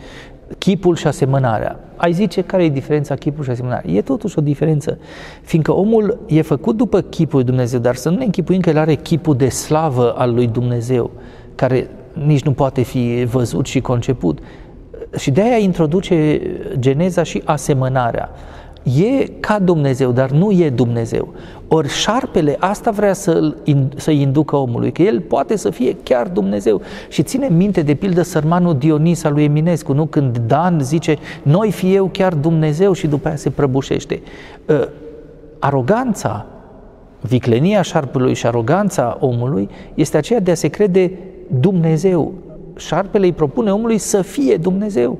chipul și asemănarea. Ai zice care e diferența chipul și asemănarea? E totuși o diferență, fiindcă omul e făcut după chipul lui Dumnezeu, dar să nu ne închipuim că el are chipul de slavă al lui Dumnezeu, care nici nu poate fi văzut și conceput. Și de aia introduce geneza și asemănarea e ca Dumnezeu, dar nu e Dumnezeu. Ori șarpele asta vrea să să inducă omului, că el poate să fie chiar Dumnezeu. Și ține minte, de pildă, sărmanul Dionis al lui Eminescu, nu? Când Dan zice, noi fi eu chiar Dumnezeu și după aia se prăbușește. Ă, aroganța, viclenia șarpelui și aroganța omului este aceea de a se crede Dumnezeu. Șarpele îi propune omului să fie Dumnezeu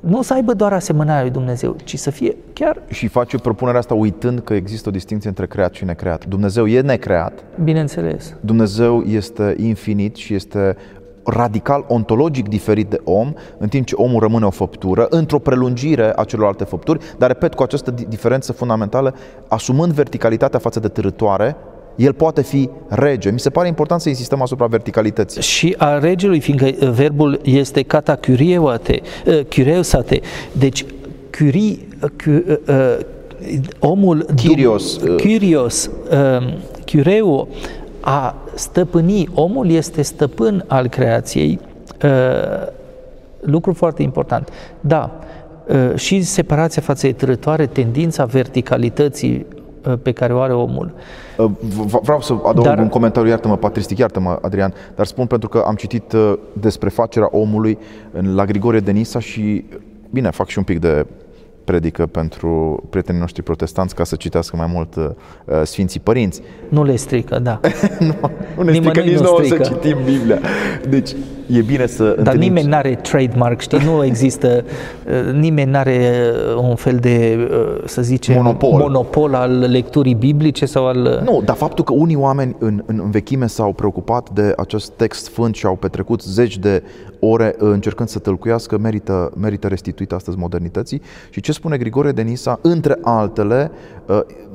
nu să aibă doar asemănarea lui Dumnezeu, ci să fie chiar... Și face propunerea asta uitând că există o distinție între creat și necreat. Dumnezeu e necreat. Bineînțeles. Dumnezeu este infinit și este radical ontologic diferit de om, în timp ce omul rămâne o făptură, într-o prelungire a celorlalte făpturi, dar, repet, cu această diferență fundamentală, asumând verticalitatea față de târătoare, el poate fi rege. Mi se pare important să insistăm asupra verticalității. Și a regelui, fiindcă uh, verbul este kata curieoate, uh, deci curi, uh, uh, omul Kyrios, uh, Kyrios uh, cureo a stăpâni, omul este stăpân al creației, uh, lucru foarte important. Da, uh, și separația față de trătoare, tendința verticalității Uh, pe care o are omul. Uh, vreau să adaug dar, un comentariu, iartă-mă, patristic, iartă-mă, Adrian, dar spun pentru că am citit uh, despre facerea omului la Grigorie de Nisa și, bine, fac și un pic de predică pentru prietenii noștri protestanți ca să citească mai mult uh, Sfinții Părinți. Nu le strică, da. nu, nu ne strică nici nouă să citim Biblia. Deci, e bine să Dar întâlnim... nimeni nu are trademark, știi, nu există, uh, nimeni nu are uh, un fel de, uh, să zicem, monopol, monopol al lecturii biblice sau al... Nu, dar faptul că unii oameni în, în vechime s-au preocupat de acest text sfânt și au petrecut zeci de ore încercând să tălcuiască, merită, merită restituit astăzi modernității. Și ce spune Grigore de Nisa, între altele,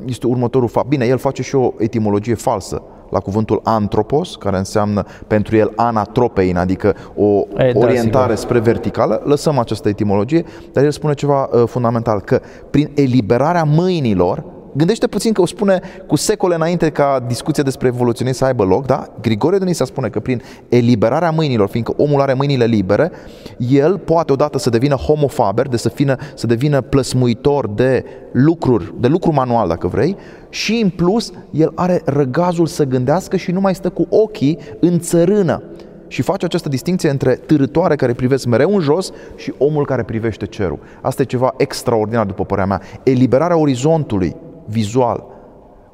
este următorul fapt. Bine, el face și o etimologie falsă la cuvântul antropos, care înseamnă pentru el anatropein, adică o e, da, orientare sigur. spre verticală. Lăsăm această etimologie, dar el spune ceva uh, fundamental, că prin eliberarea mâinilor Gândește puțin că o spune cu secole înainte ca discuția despre evoluționism să aibă loc, da? Grigore Dunisa spune că prin eliberarea mâinilor, fiindcă omul are mâinile libere, el poate odată să devină homofaber, de să, fină, să devină plăsmuitor de lucruri, de lucru manual, dacă vrei, și în plus el are răgazul să gândească și nu mai stă cu ochii în țărână și face această distinție între târătoare care privesc mereu în jos și omul care privește cerul. Asta e ceva extraordinar, după părerea mea. Eliberarea orizontului vizual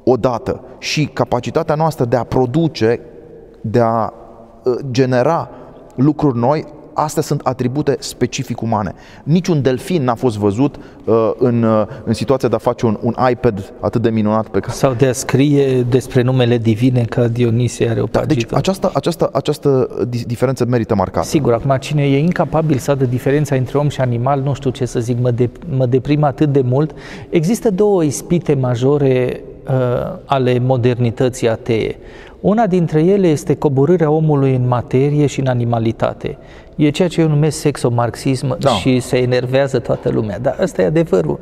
odată. Și capacitatea noastră de a produce, de a uh, genera lucruri noi, astea sunt atribute specific umane. Niciun delfin n-a fost văzut uh, în, uh, în situația de a face un, un iPad atât de minunat pe care... Sau de a scrie despre numele divine că Dionisie are o da, Deci această, această, această diferență merită marcată. Sigur, acum cine e incapabil să adă diferența între om și animal, nu știu ce să zic, mă, de, mă deprimă atât de mult. Există două ispite majore uh, ale modernității atee. Una dintre ele este coborârea omului în materie și în animalitate. E ceea ce eu numesc sexomarxism da. și se enervează toată lumea. Dar ăsta e adevărul.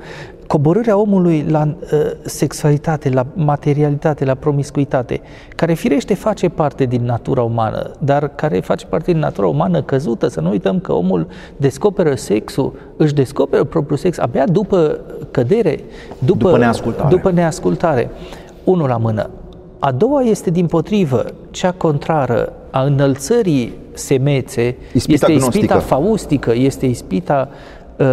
coborârea omului la uh, sexualitate, la materialitate, la promiscuitate, care firește face parte din natura umană, dar care face parte din natura umană căzută. Să nu uităm că omul descoperă sexul, își descoperă propriul sex abia după cădere, după, după neascultare. După neascultare. Unul la mână. A doua este din potrivă, cea contrară a înălțării semețe, Ispita este gnostică. ispita faustică, este ispita uh,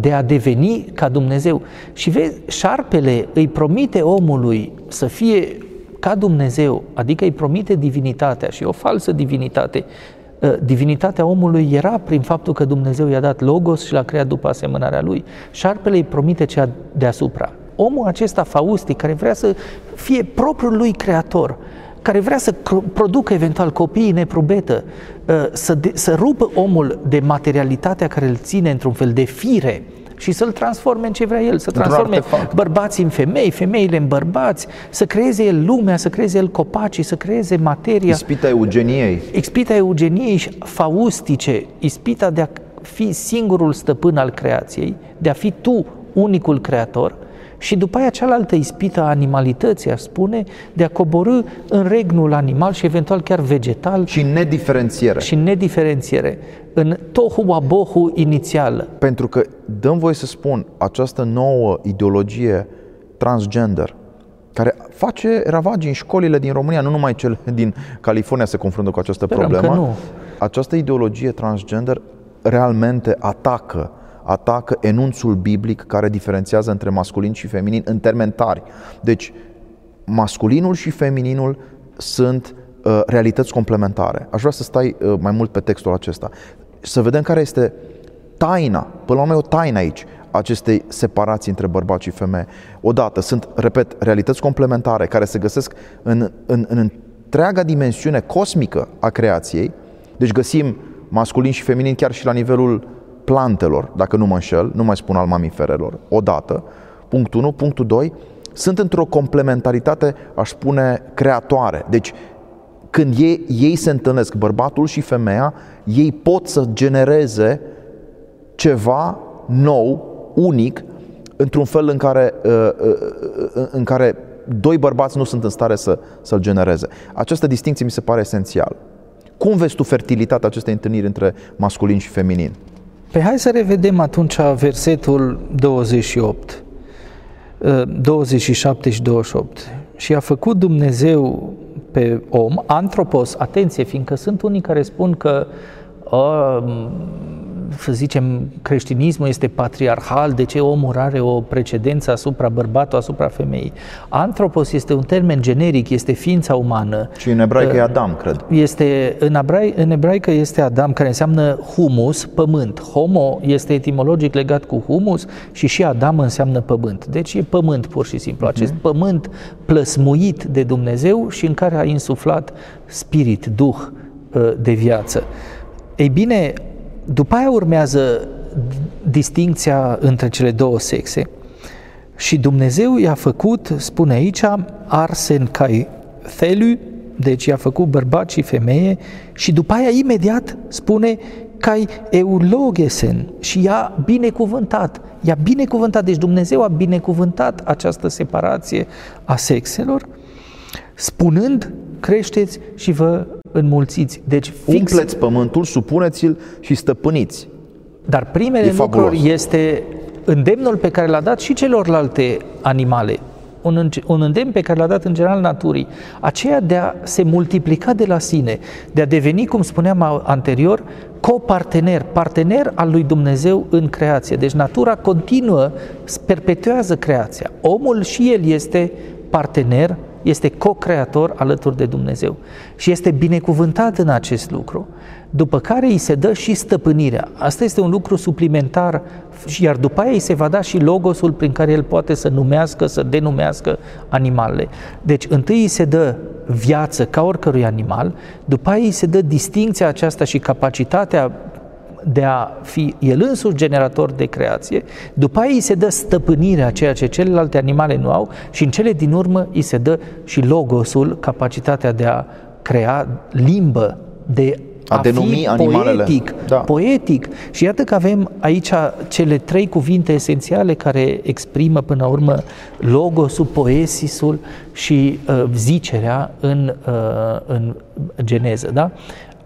de a deveni ca Dumnezeu. Și vezi, șarpele îi promite omului să fie ca Dumnezeu, adică îi promite divinitatea și o falsă divinitate. Uh, divinitatea omului era prin faptul că Dumnezeu i-a dat logos și l-a creat după asemănarea lui. Șarpele îi promite cea deasupra. Omul acesta faustic, care vrea să fie propriul lui creator, care vrea să producă eventual copiii neprobetă, uh, să, de, să rupă omul de materialitatea care îl ține într-un fel de fire și să-l transforme în ce vrea el, să transforme bărbații în femei, femeile în bărbați, să creeze el lumea, să creeze el copacii, să creeze materia. Ispita eugeniei. Ispita eugeniei faustice, ispita de a fi singurul stăpân al creației, de a fi tu unicul creator, și după aia cealaltă ispită a animalității, aș spune, de a coborâ în regnul animal și eventual chiar vegetal. Și în nediferențiere. Și în nediferențiere. În tohu abohu inițial. Pentru că, dăm voie să spun, această nouă ideologie transgender, care face ravagii în școlile din România, nu numai cele din California se confruntă cu această Sperăm problemă. Că nu. Această ideologie transgender realmente atacă atacă enunțul biblic care diferențiază între masculin și feminin în termeni tari. Deci, masculinul și femininul sunt uh, realități complementare. Aș vrea să stai uh, mai mult pe textul acesta. Să vedem care este taina, până la urmă e o taină aici, acestei separații între bărbați și femeie. Odată, sunt, repet, realități complementare care se găsesc în, în, în întreaga dimensiune cosmică a creației. Deci găsim masculin și feminin chiar și la nivelul plantelor, dacă nu mă înșel, nu mai spun al mamiferelor, odată, punctul 1, punctul 2, sunt într-o complementaritate, aș spune, creatoare. Deci, când ei, ei se întâlnesc, bărbatul și femeia, ei pot să genereze ceva nou, unic, într-un fel în care, uh, uh, uh, în care doi bărbați nu sunt în stare să, să-l genereze. Această distinție mi se pare esențială. Cum vezi tu fertilitatea acestei întâlniri între masculin și feminin? Păi hai să revedem atunci versetul 28, 27 ă, și 28. Și a făcut Dumnezeu pe om, antropos, atenție, fiindcă sunt unii care spun că a, să zicem, creștinismul este patriarhal, de ce omul are o precedență asupra bărbatului, asupra femeii. Antropos este un termen generic, este ființa umană. Și în ebraică e Adam, cred. Este, în, ebrai, în ebraică este Adam, care înseamnă humus, pământ. Homo este etimologic legat cu humus și și Adam înseamnă pământ. Deci e pământ, pur și simplu. Acest uh-huh. pământ plăsmuit de Dumnezeu și în care a insuflat spirit, duh ă, de viață. Ei bine, după aia urmează distinția între cele două sexe și Dumnezeu i-a făcut, spune aici, arsen kai thelu, deci i-a făcut bărbat și femeie și după aia imediat spune kai eulogesen și i-a binecuvântat. I-a binecuvântat, deci Dumnezeu a binecuvântat această separație a sexelor, spunând creșteți și vă înmulțiți. Deci fix... Umpleți pământul, supuneți-l și stăpâniți. Dar primele e lucruri fabulos. este îndemnul pe care l-a dat și celorlalte animale, un, un îndemn pe care l-a dat în general naturii, aceea de a se multiplica de la sine, de a deveni, cum spuneam anterior, copartener, partener al lui Dumnezeu în creație. Deci natura continuă, perpetuează creația. Omul și el este partener este co-creator alături de Dumnezeu și este binecuvântat în acest lucru, după care îi se dă și stăpânirea. Asta este un lucru suplimentar, iar după aia îi se va da și logosul prin care el poate să numească, să denumească animalele. Deci întâi îi se dă viață ca oricărui animal, după aia îi se dă distinția aceasta și capacitatea de a fi el însuși generator de creație, după aia îi se dă stăpânirea ceea ce celelalte animale nu au și în cele din urmă îi se dă și logosul, capacitatea de a crea limbă, de a, a denumi fi animalele. Poetic, Da. poetic. Și iată că avem aici cele trei cuvinte esențiale care exprimă până la urmă logosul, poesisul și uh, zicerea în, uh, în geneză. Da?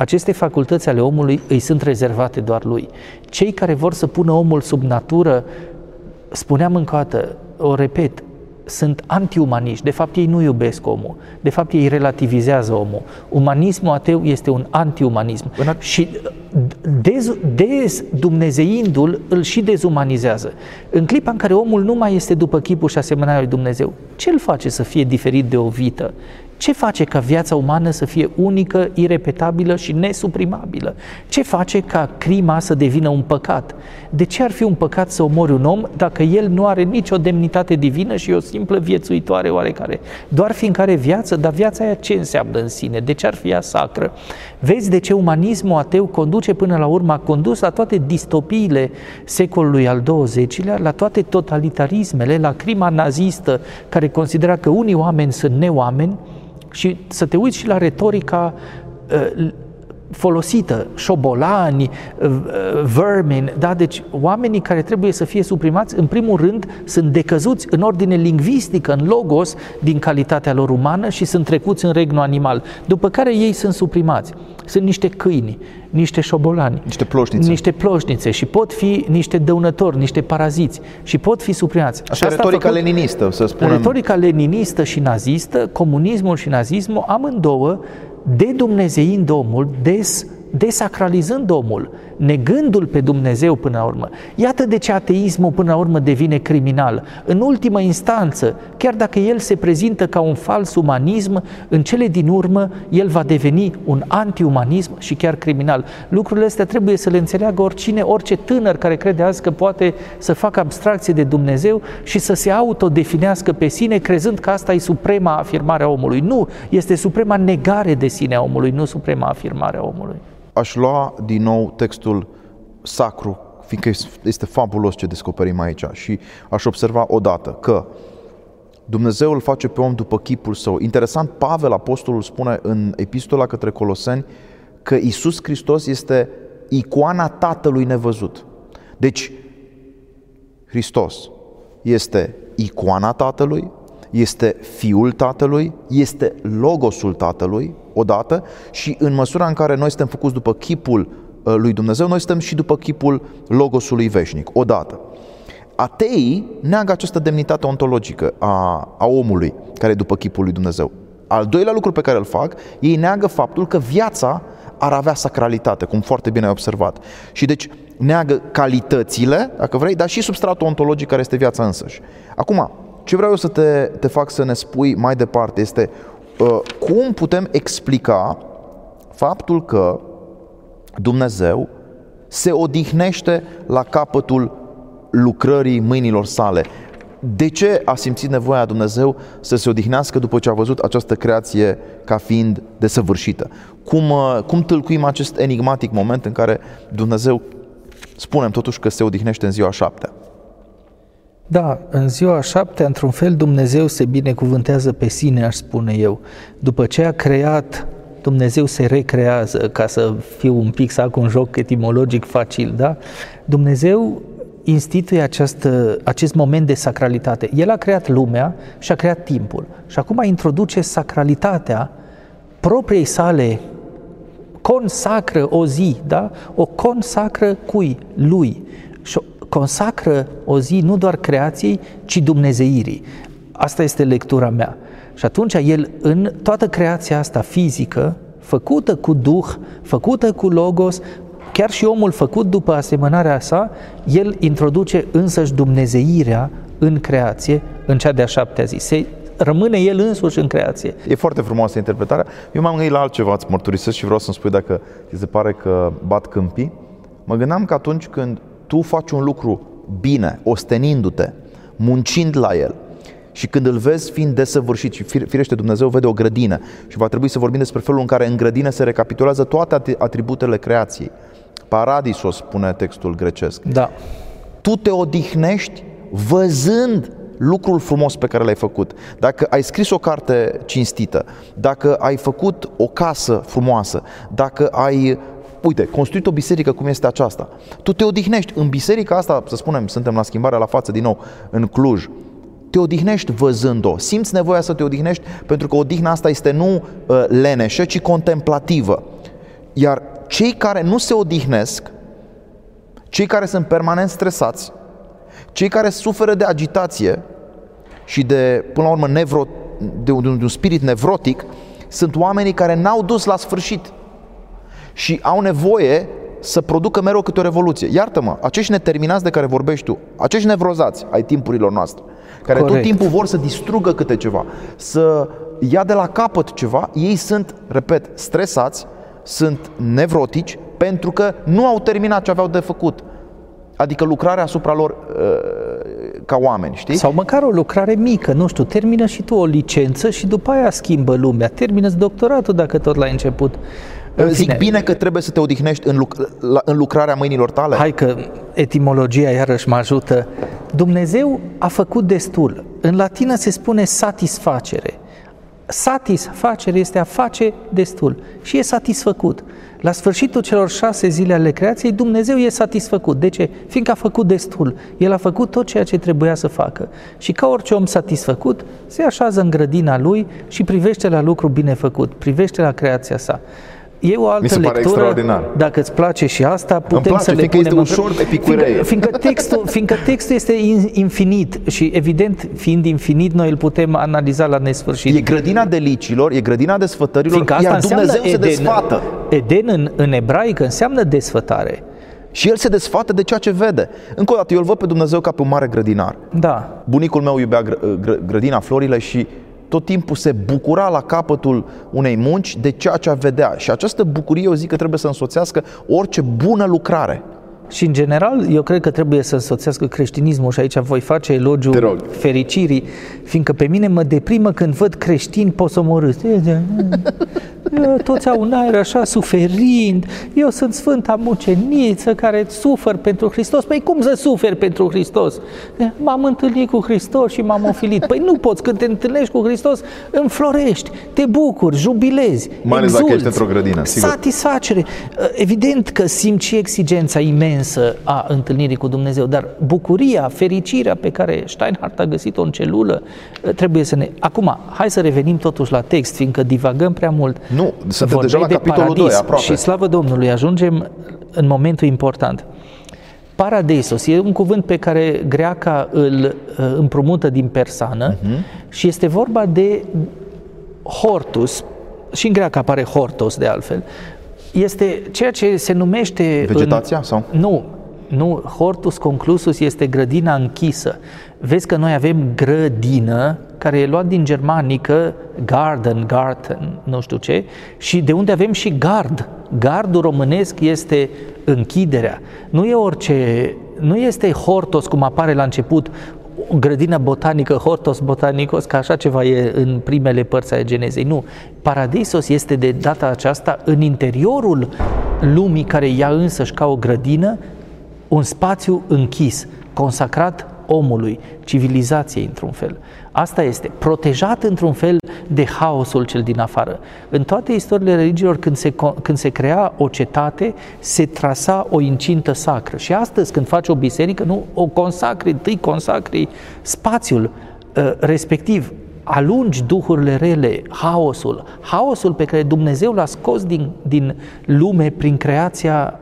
Aceste facultăți ale omului îi sunt rezervate doar lui. Cei care vor să pună omul sub natură, spuneam încă o dată, o repet, sunt antiumaniști. De fapt, ei nu iubesc omul. De fapt, ei relativizează omul. Umanismul ateu este un antiumanism. În a- Și dez, dezdumnezeindu-l, îl și dezumanizează. În clipa în care omul nu mai este după chipul și asemănarea lui Dumnezeu, ce îl face să fie diferit de o vită? Ce face ca viața umană să fie unică, irepetabilă și nesuprimabilă? Ce face ca crima să devină un păcat? De ce ar fi un păcat să omori un om dacă el nu are nicio demnitate divină și e o simplă viețuitoare oarecare? Doar fiindcă are viață, dar viața aia ce înseamnă în sine? De ce ar fi ea sacră? Vezi de ce umanismul ateu conduce până la urmă, a condus la toate distopiile secolului al XX-lea, la toate totalitarismele, la crima nazistă care considera că unii oameni sunt neoameni, și să te uiți și la retorica uh, folosită, șobolani, uh, uh, vermin, da? deci oamenii care trebuie să fie suprimați, în primul rând, sunt decăzuți în ordine lingvistică, în logos, din calitatea lor umană și sunt trecuți în regnul animal, după care ei sunt suprimați. Sunt niște câini, niște șobolani, Niște ploșnițe. niște ploșnițe și pot fi niște dăunători, niște paraziți și pot fi suprimați. Așa, Și asta a retorica făcut- leninistă, să spunem. Retorica leninistă și nazistă, comunismul și nazismul, amândouă, dedumnezeind omul, des, desacralizând omul, negându-l pe Dumnezeu până la urmă. Iată de ce ateismul până la urmă devine criminal. În ultimă instanță, chiar dacă el se prezintă ca un fals umanism, în cele din urmă el va deveni un antiumanism și chiar criminal. Lucrurile astea trebuie să le înțeleagă oricine, orice tânăr care crede azi că poate să facă abstracție de Dumnezeu și să se autodefinească pe sine crezând că asta e suprema afirmare a omului. Nu, este suprema negare de sine a omului, nu suprema afirmare a omului. Aș lua din nou textul sacru, fiindcă este fabulos ce descoperim aici și aș observa odată că Dumnezeu îl face pe om după chipul său. Interesant, Pavel, apostolul, spune în epistola către Coloseni că Isus Hristos este icoana Tatălui nevăzut. Deci, Hristos este icoana Tatălui, este Fiul Tatălui, este Logosul Tatălui, odată, și în măsura în care noi suntem făcuți după chipul uh, lui Dumnezeu, noi suntem și după chipul Logosului veșnic, odată. Ateii neagă această demnitate ontologică a, a omului care e după chipul lui Dumnezeu. Al doilea lucru pe care îl fac, ei neagă faptul că viața ar avea sacralitate, cum foarte bine ai observat. Și deci neagă calitățile, dacă vrei, dar și substratul ontologic care este viața însăși. Acum, ce vreau eu să te, te fac să ne spui mai departe este uh, cum putem explica faptul că Dumnezeu se odihnește la capătul lucrării mâinilor sale. De ce a simțit nevoia Dumnezeu să se odihnească după ce a văzut această creație ca fiind desăvârșită? Cum, uh, cum tâlcuim acest enigmatic moment în care Dumnezeu spunem totuși că se odihnește în ziua șaptea? Da, în ziua șaptea, într-un fel, Dumnezeu se binecuvântează pe sine, aș spune eu. După ce a creat, Dumnezeu se recrează, ca să fiu un pic să fac un joc etimologic facil, da? Dumnezeu instituie această, acest moment de sacralitate. El a creat lumea și a creat timpul. Și acum introduce sacralitatea propriei sale consacră o zi, da? O consacră cui? Lui. Și o consacră o zi nu doar creației, ci dumnezeirii. Asta este lectura mea. Și atunci el în toată creația asta fizică, făcută cu Duh, făcută cu Logos, chiar și omul făcut după asemănarea sa, el introduce însăși dumnezeirea în creație, în cea de-a șaptea zi. Se rămâne el însuși în creație. E foarte frumoasă interpretarea. Eu m-am gândit la altceva, îți mărturisesc și vreau să-mi spui dacă ți se pare că bat câmpii. Mă gândeam că atunci când tu faci un lucru bine, ostenindu-te, muncind la el, și când îl vezi fiind desăvârșit și firește Dumnezeu vede o grădină și va trebui să vorbim despre felul în care în grădină se recapitulează toate atributele creației. Paradisos spune textul grecesc. Da. Tu te odihnești văzând lucrul frumos pe care l-ai făcut, dacă ai scris o carte cinstită, dacă ai făcut o casă frumoasă, dacă ai uite, construit o biserică cum este aceasta, tu te odihnești. În biserica asta, să spunem, suntem la schimbarea la față din nou, în Cluj, te odihnești văzând-o, simți nevoia să te odihnești pentru că odihna asta este nu uh, leneșă, ci contemplativă. Iar cei care nu se odihnesc, cei care sunt permanent stresați, cei care suferă de agitație și de, până la urmă, nevro, de un, de un spirit nevrotic, sunt oamenii care n-au dus la sfârșit și au nevoie să producă mereu câte o revoluție. Iartă-mă, acești neterminați de care vorbești tu, acești nevrozați ai timpurilor noastre, care Corect. tot timpul vor să distrugă câte ceva, să ia de la capăt ceva, ei sunt, repet, stresați, sunt nevrotici pentru că nu au terminat ce aveau de făcut. Adică lucrarea asupra lor uh, ca oameni, știi? Sau măcar o lucrare mică, nu știu, termină și tu o licență și după aia schimbă lumea. Termină doctoratul dacă tot l-ai început. În Zic fine. bine că trebuie să te odihnești în, luc- la, în lucrarea mâinilor tale? Hai că etimologia iarăși mă ajută. Dumnezeu a făcut destul. În latină se spune satisfacere. Satisfacere este a face destul și e satisfăcut. La sfârșitul celor șase zile ale creației, Dumnezeu e satisfăcut. De ce? Fiindcă a făcut destul. El a făcut tot ceea ce trebuia să facă. Și ca orice om satisfăcut, se așează în grădina lui și privește la lucru bine făcut, privește la creația sa. E o altă Mi se lectură, dacă îți place și asta, putem place, să le punem este ușor fiindcă, fiindcă, textul, fiindcă textul este infinit și evident, fiind infinit, noi îl putem analiza la nesfârșit. E grădina delicilor, e grădina desfătărilor, fiindcă iar Dumnezeu Eden, se desfată. Eden în, în ebraică înseamnă desfătare. Și el se desfată de ceea ce vede. Încă o dată, eu îl văd pe Dumnezeu ca pe un mare grădinar. Da. Bunicul meu iubea grădina florile și tot timpul se bucura la capătul unei munci de ceea ce vedea. Și această bucurie, eu zic că trebuie să însoțească orice bună lucrare. Și în general, eu cred că trebuie să însoțească creștinismul și aici voi face elogiul fericirii, fiindcă pe mine mă deprimă când văd creștini posomorâți. Toți au un aer așa suferind, eu sunt sfânta muceniță care sufăr pentru Hristos. Păi cum să suferi pentru Hristos? M-am întâlnit cu Hristos și m-am ofilit. Păi nu poți, când te întâlnești cu Hristos, înflorești, te bucuri, jubilezi, Mai ales dacă ești într-o grădină, sigur. Satisfacere. Evident că simt și exigența imensă a întâlnirii cu Dumnezeu, dar bucuria, fericirea pe care Steinhardt a găsit-o în celulă, trebuie să ne... Acum, hai să revenim totuși la text, fiindcă divagăm prea mult. Nu, suntem deja la de capitolul 2, aproape. Și slavă Domnului, ajungem în momentul important. Paradisos e un cuvânt pe care greaca îl uh, împrumută din persană uh-huh. și este vorba de hortus, și în greacă apare hortos de altfel, este ceea ce se numește... Vegetația în, sau? Nu, nu, hortus conclusus este grădina închisă. Vezi că noi avem grădină, care e luat din germanică garden, garden, nu știu ce, și de unde avem și gard. Gardul românesc este închiderea. Nu e orice, nu este hortos cum apare la început, o grădină botanică, hortos botanicos, ca așa ceva e în primele părți ale genezei. Nu. Paradisos este de data aceasta în interiorul lumii care ea însăși ca o grădină, un spațiu închis, consacrat omului, civilizației într-un fel. Asta este, protejat într-un fel de haosul cel din afară. În toate istoriile religiilor, când se, când se crea o cetate, se trasa o incintă sacră. Și astăzi, când faci o biserică, nu o consacri, întâi consacri spațiul uh, respectiv, alungi duhurile rele, haosul, haosul pe care Dumnezeu l-a scos din, din lume prin creația,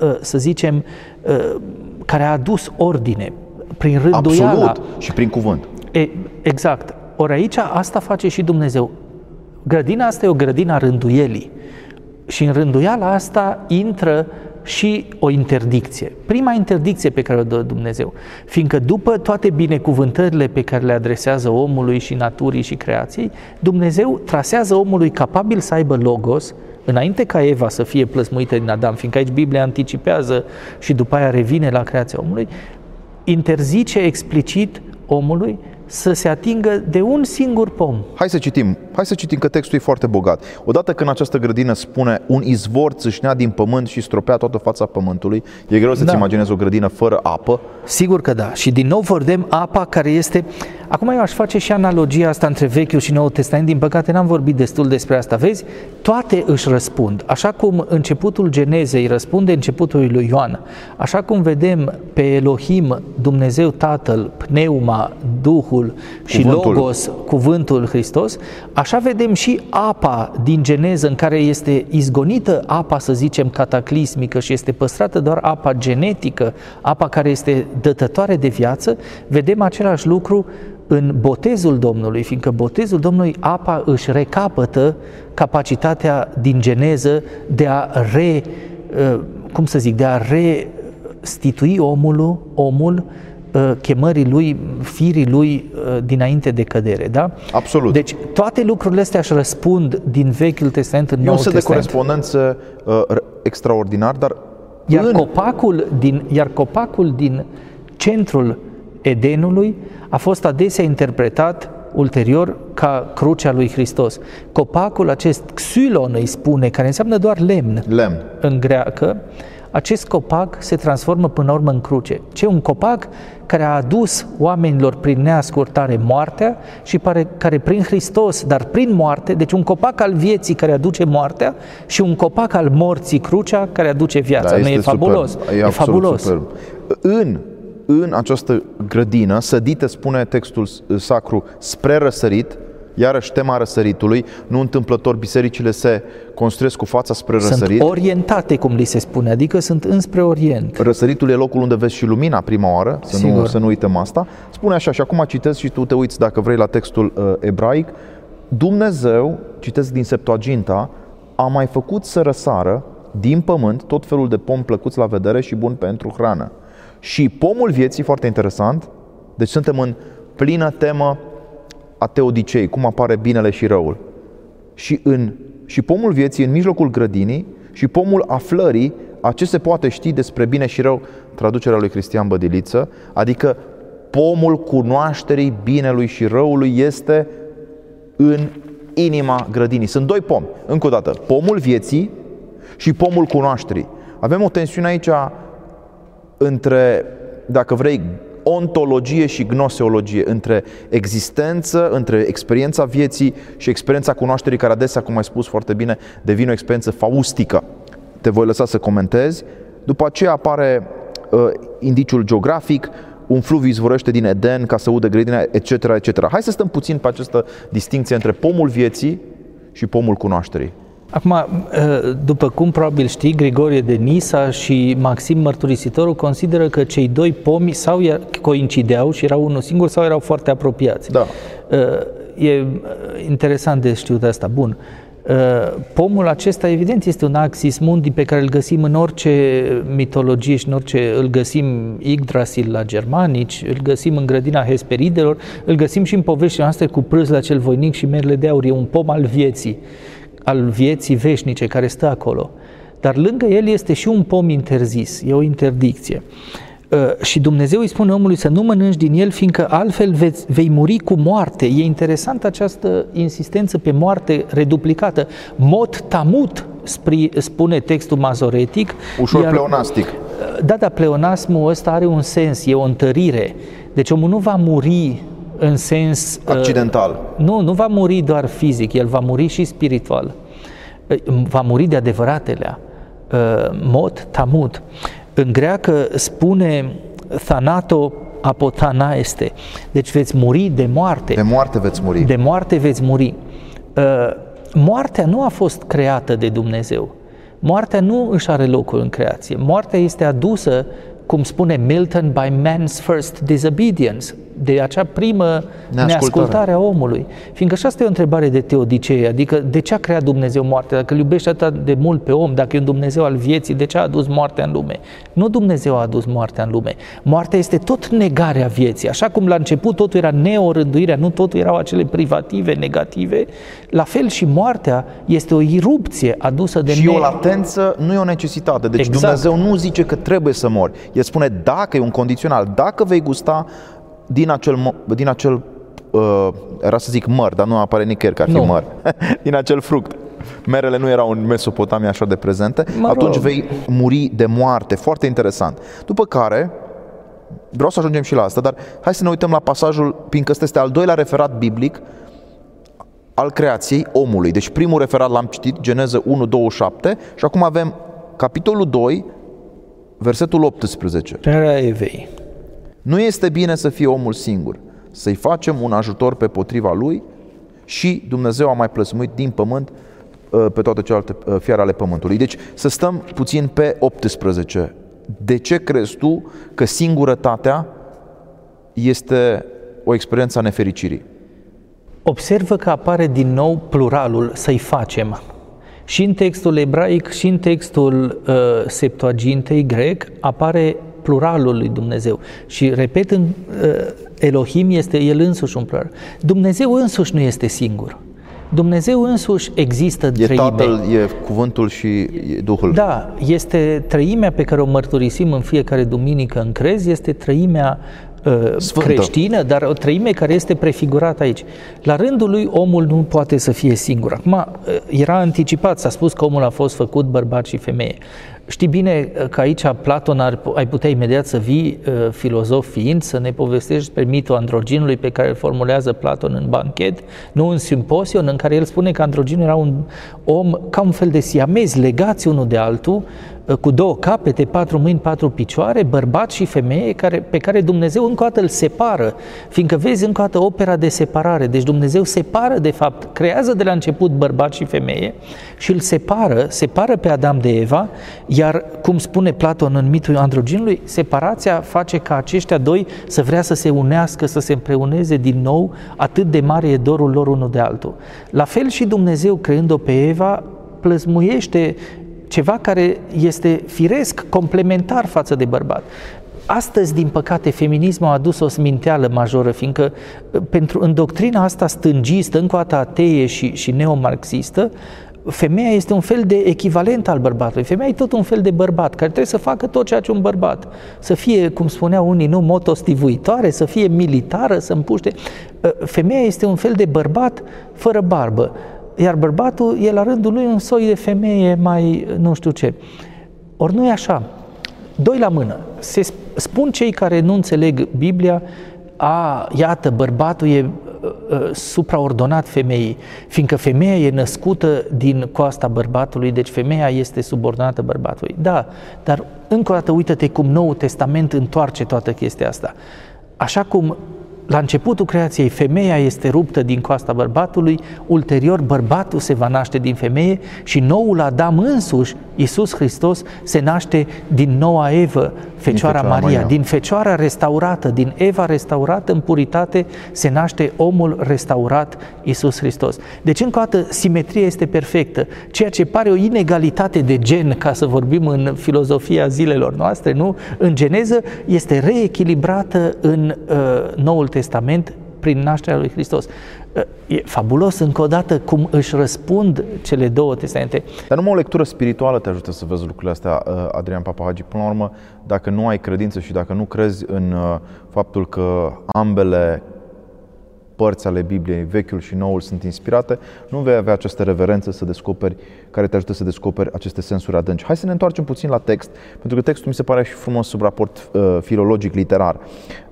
uh, să zicem, uh, care a adus ordine, prin rânduiala. Absolut, și prin cuvânt. E, exact. Ori aici asta face și Dumnezeu. Grădina asta e o grădina rânduielii. Și în rânduiala asta intră și o interdicție. Prima interdicție pe care o dă Dumnezeu. Fiindcă după toate binecuvântările pe care le adresează omului și naturii și creației, Dumnezeu trasează omului capabil să aibă logos, înainte ca Eva să fie plăsmuită din Adam, fiindcă aici Biblia anticipează și după aia revine la creația omului, interzice explicit omului să se atingă de un singur pom. Hai să citim, hai să citim că textul e foarte bogat. Odată când această grădină spune un izvor țâșnea din pământ și stropea toată fața pământului, e greu să-ți Da. imaginezi o grădină fără apă. Sigur că da. Și din nou vedem apa care este... Acum eu aș face și analogia asta între Vechiul și Noul Testament. Din păcate n-am vorbit destul despre asta. Vezi? Toate își răspund. Așa cum începutul Genezei răspunde începutului lui Ioan, așa cum vedem pe Elohim, Dumnezeu Tatăl, Pneuma, Duhul și Cuvântul. Logos, Cuvântul Hristos, așa vedem și apa din Geneză în care este izgonită apa, să zicem, cataclismică și este păstrată doar apa genetică, apa care este dătătoare de viață, vedem același lucru în botezul Domnului, fiindcă botezul Domnului, apa își recapătă capacitatea din geneză de a re, uh, cum să zic, de a restitui omul, omul uh, chemării lui, firii lui uh, dinainte de cădere, da? Absolut. Deci toate lucrurile astea își răspund din Vechiul Testament în E un Noul set de Testament. corespondență uh, r- extraordinar, dar Iar în... copacul, din, iar copacul din centrul Edenului a fost adesea interpretat ulterior ca crucea lui Hristos. Copacul acest xylon îi spune, care înseamnă doar lemn lemn. în greacă, acest copac se transformă până la urmă în cruce. Ce un copac care a adus oamenilor prin neascultare moartea și pare, care prin Hristos, dar prin moarte, deci un copac al vieții care aduce moartea și un copac al morții, crucea, care aduce viața. nu e este fabulos. Superb. E, E, absolut fabulos. Superb. În, în această grădină, sădită, spune textul sacru, spre răsărit, iarăși tema răsăritului, nu întâmplător, bisericile se construiesc cu fața spre răsărit. Sunt orientate, cum li se spune, adică sunt înspre Orient. Răsăritul e locul unde vezi și lumina prima oară, să nu, Sigur. să nu uităm asta. Spune așa, și acum citesc și tu te uiți dacă vrei la textul uh, ebraic. Dumnezeu, citesc din Septuaginta, a mai făcut să răsară din pământ tot felul de pom plăcuți la vedere și bun pentru hrană. Și pomul vieții, foarte interesant, deci suntem în plină temă a teodicei, cum apare binele și răul. Și, în, și pomul vieții în mijlocul grădinii și pomul aflării a ce se poate ști despre bine și rău, traducerea lui Cristian Bădiliță, adică pomul cunoașterii binelui și răului este în inima grădinii. Sunt doi pomi. Încă o dată, pomul vieții și pomul cunoașterii. Avem o tensiune aici între, dacă vrei, ontologie și gnoseologie, între existență, între experiența vieții și experiența cunoașterii, care adesea, cum ai spus foarte bine, devine o experiență faustică. Te voi lăsa să comentezi. După aceea apare uh, indiciul geografic, un fluviu izvorăște din Eden ca să udă grădina, etc., etc. Hai să stăm puțin pe această distinție între pomul vieții și pomul cunoașterii. Acum, ă, după cum probabil știi, Grigorie de Nisa și Maxim Mărturisitorul consideră că cei doi pomi sau ia- coincideau și erau unul singur sau erau foarte apropiați. Da. Ă, E interesant de știut asta. Bun. Ă, Pomul acesta, evident, este un axis mundi pe care îl găsim în orice mitologie și în orice... Îl găsim Yggdrasil la germanici, îl găsim în grădina Hesperidelor, îl găsim și în poveștile noastre cu prâzla cel voinic și merle de aur. E un pom al vieții, al vieții veșnice care stă acolo. Dar lângă el este și un pom interzis, e o interdicție. Uh, și Dumnezeu îi spune omului să nu mănânci din el, fiindcă altfel veți, vei muri cu moarte. E interesant această insistență pe moarte reduplicată. Mot tamut, spri, spune textul mazoretic. Ușor pleonastic. Da, dar pleonasmul ăsta are un sens, e o întărire. Deci omul nu va muri în sens... uh, Accidental. nu, nu va muri doar fizic, el va muri și spiritual. Uh, Va muri de adevăratele. Uh, Mot, tamut. În greacă spune thanato apotana este. Deci veți muri de moarte. De moarte veți muri. De moarte veți muri. Uh, Moartea nu a fost creată de Dumnezeu. Moartea nu își are locul în creație. Moartea este adusă, cum spune Milton, by man's first disobedience, de acea primă Neascultare. neascultare a omului. Fiindcă și asta e o întrebare de teodicee, adică de ce a creat Dumnezeu moartea? Dacă îl iubește atât de mult pe om, dacă e un Dumnezeu al vieții, de ce a adus moartea în lume? Nu Dumnezeu a adus moartea în lume. Moartea este tot negarea vieții. Așa cum la început totul era neorânduirea, nu totul erau acele privative, negative, la fel și moartea este o irupție adusă de Și ne... o latență nu e o necesitate. Deci Exact. Dumnezeu nu zice că trebuie să mori. El spune dacă e un condițional, dacă vei gusta din acel, mo- din acel uh, era să zic măr, dar nu apare nicăieri că ar fi Nu. măr, din acel fruct. Merele nu erau în Mesopotamia așa de prezente, Mă rog. atunci vei muri de moarte. Foarte interesant. După care, vreau să ajungem și la asta, dar hai să ne uităm la pasajul, fiindcă ăsta este al doilea referat biblic al creației omului. Deci primul referat l-am citit, Geneză 1, 27 și acum avem capitolul 2, versetul 18. Crearea Evei. Nu este bine să fie omul singur, să-i facem un ajutor pe potriva lui și Dumnezeu a mai plăsmuit din pământ uh, pe toate celelalte uh, fiare ale pământului. Deci să stăm puțin pe 18. De ce crezi tu că singurătatea este o experiență a nefericirii? Observă că apare din nou pluralul să-i facem. Și în textul ebraic și în textul uh, Septuagintei grec apare pluralul lui Dumnezeu. Și repet, în uh, Elohim este el însuși un plural. Dumnezeu însuși nu este singur. Dumnezeu însuși există E treime. Tatăl, e Cuvântul și e Duhul. Da, este trăimea pe care o mărturisim în fiecare duminică în crez, este trăimea uh, Sfântă. creștină, dar o trăime care este prefigurată aici. La rândul lui, omul nu poate să fie singur. Acum, uh, era anticipat, s-a spus că omul a fost făcut bărbat și femeie. Știi bine uh, că aici Platon ar, ai putea imediat să vii, uh, filozof fiind, să ne povestești despre mitul androginului pe care îl formulează Platon în banchet, nu în simposion, în care el spune că androginul era un om ca un fel de siamezi legați unul de altul, uh, cu două capete, patru mâini, patru picioare, bărbat și femeie, care, pe care Dumnezeu încă o dată îl separă, fiindcă vezi încă o dată opera de separare. Deci Dumnezeu separă, de fapt, creează de la început bărbat și femeie și îl separă, separă pe Adam de Eva, iar, cum spune Platon în mitul androginului, separația face ca aceștia doi să vrea să se unească, să se împreuneze din nou, atât de mare e dorul lor unul de altul. La fel și Dumnezeu, creând-o pe Eva, plăzmuiește ceva care este firesc, complementar față de bărbat. Astăzi, din păcate, feminismul a adus o sminteală majoră, fiindcă pentru, în doctrina asta stângistă, încă o dată atee și, și neomarxistă, femeia este un fel de echivalent al bărbatului. Femeia e tot un fel de bărbat, care trebuie să facă tot ceea ce un bărbat. Să fie, cum spuneau unii, nu motostivuitoare, să fie militară, să împuște. Femeia este un fel de bărbat fără barbă iar bărbatul e la rândul lui un soi de femeie mai nu știu ce. Ori nu e așa. Doi la mână. Se spun cei care nu înțeleg Biblia, a, iată, bărbatul e uh, supraordonat femeii, fiindcă femeia e născută din coasta bărbatului, deci femeia este subordonată bărbatului. Da, dar încă o dată uită-te cum Noul Testament întoarce toată chestia asta. Așa cum la începutul creației, femeia este ruptă din coasta bărbatului, ulterior bărbatul se va naște din femeie și noul Adam însuși, Iisus Hristos, se naște din noua Evă, Fecioara Fecioara Maria, Maria. din Fecioara restaurată, din Eva restaurată în puritate, se naște omul restaurat, Iisus Hristos. Deci, încă o dată, simetria este perfectă. Ceea ce pare o inegalitate de gen, ca să vorbim în filozofia zilelor noastre, nu? În geneză, este reechilibrată în uh, Noul Testament prin nașterea lui Hristos. Uh, E fabulos încă o dată cum își răspund cele două testamente. Dar numai o lectură spirituală te ajută să vezi lucrurile astea, uh, Adrian Papahagi. Până la urmă, dacă nu ai credință și dacă nu crezi în uh, faptul că ambele părți ale Bibliei, vechiul și noul, sunt inspirate, nu vei avea această reverență să descoperi, care te ajută să descoperi aceste sensuri adânci. Hai să ne întoarcem puțin la text, pentru că textul mi se pare și frumos sub raport uh, filologic literar.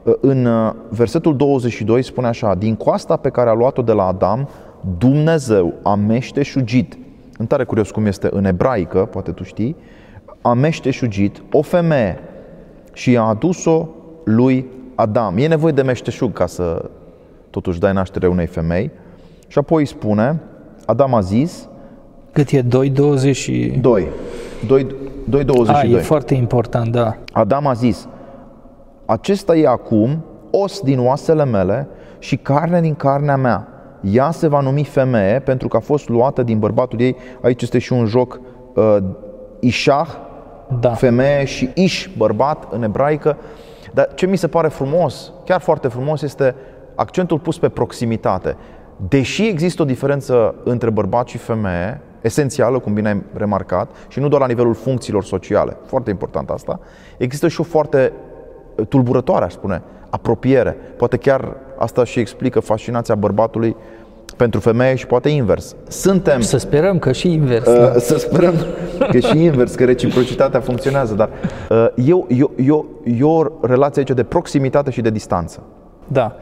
Uh, în uh, versetul 22 spune așa, din coasta pe care a luat-o de la Adam, Dumnezeu a meșteșugit, îmi tare curios cum este în ebraică, poate tu știi, a meșteșugit o femeie și i-a adus-o lui Adam. E nevoie de meșteșug ca să totuși dai naștere unei femei. Și apoi îi spune, Adam a zis, Cât e 2,20 și... 2, 2, 2 A, 22. e foarte important, da. Adam a zis, acesta e acum os din oasele mele și carne din carnea mea. Ea se va numi femeie pentru că a fost luată din bărbatul ei. Aici este și un joc uh, Ishah, Da. femeie și Ish, bărbat în ebraică. Dar ce mi se pare frumos, chiar foarte frumos, este accentul pus pe proximitate. Deși există o diferență între bărbat și femeie, esențială, cum bine ai remarcat, și nu doar la nivelul funcțiilor sociale, foarte important asta, există și o foarte tulburătoare, aș spune, apropiere. Poate chiar asta și explică fascinația bărbatului pentru femeie și poate invers. Suntem... Să sperăm că și invers. Uh, da. Să sperăm că și invers, că reciprocitatea funcționează, dar uh, eu, eu, eu, eu o relație aici de proximitate și de distanță. Da.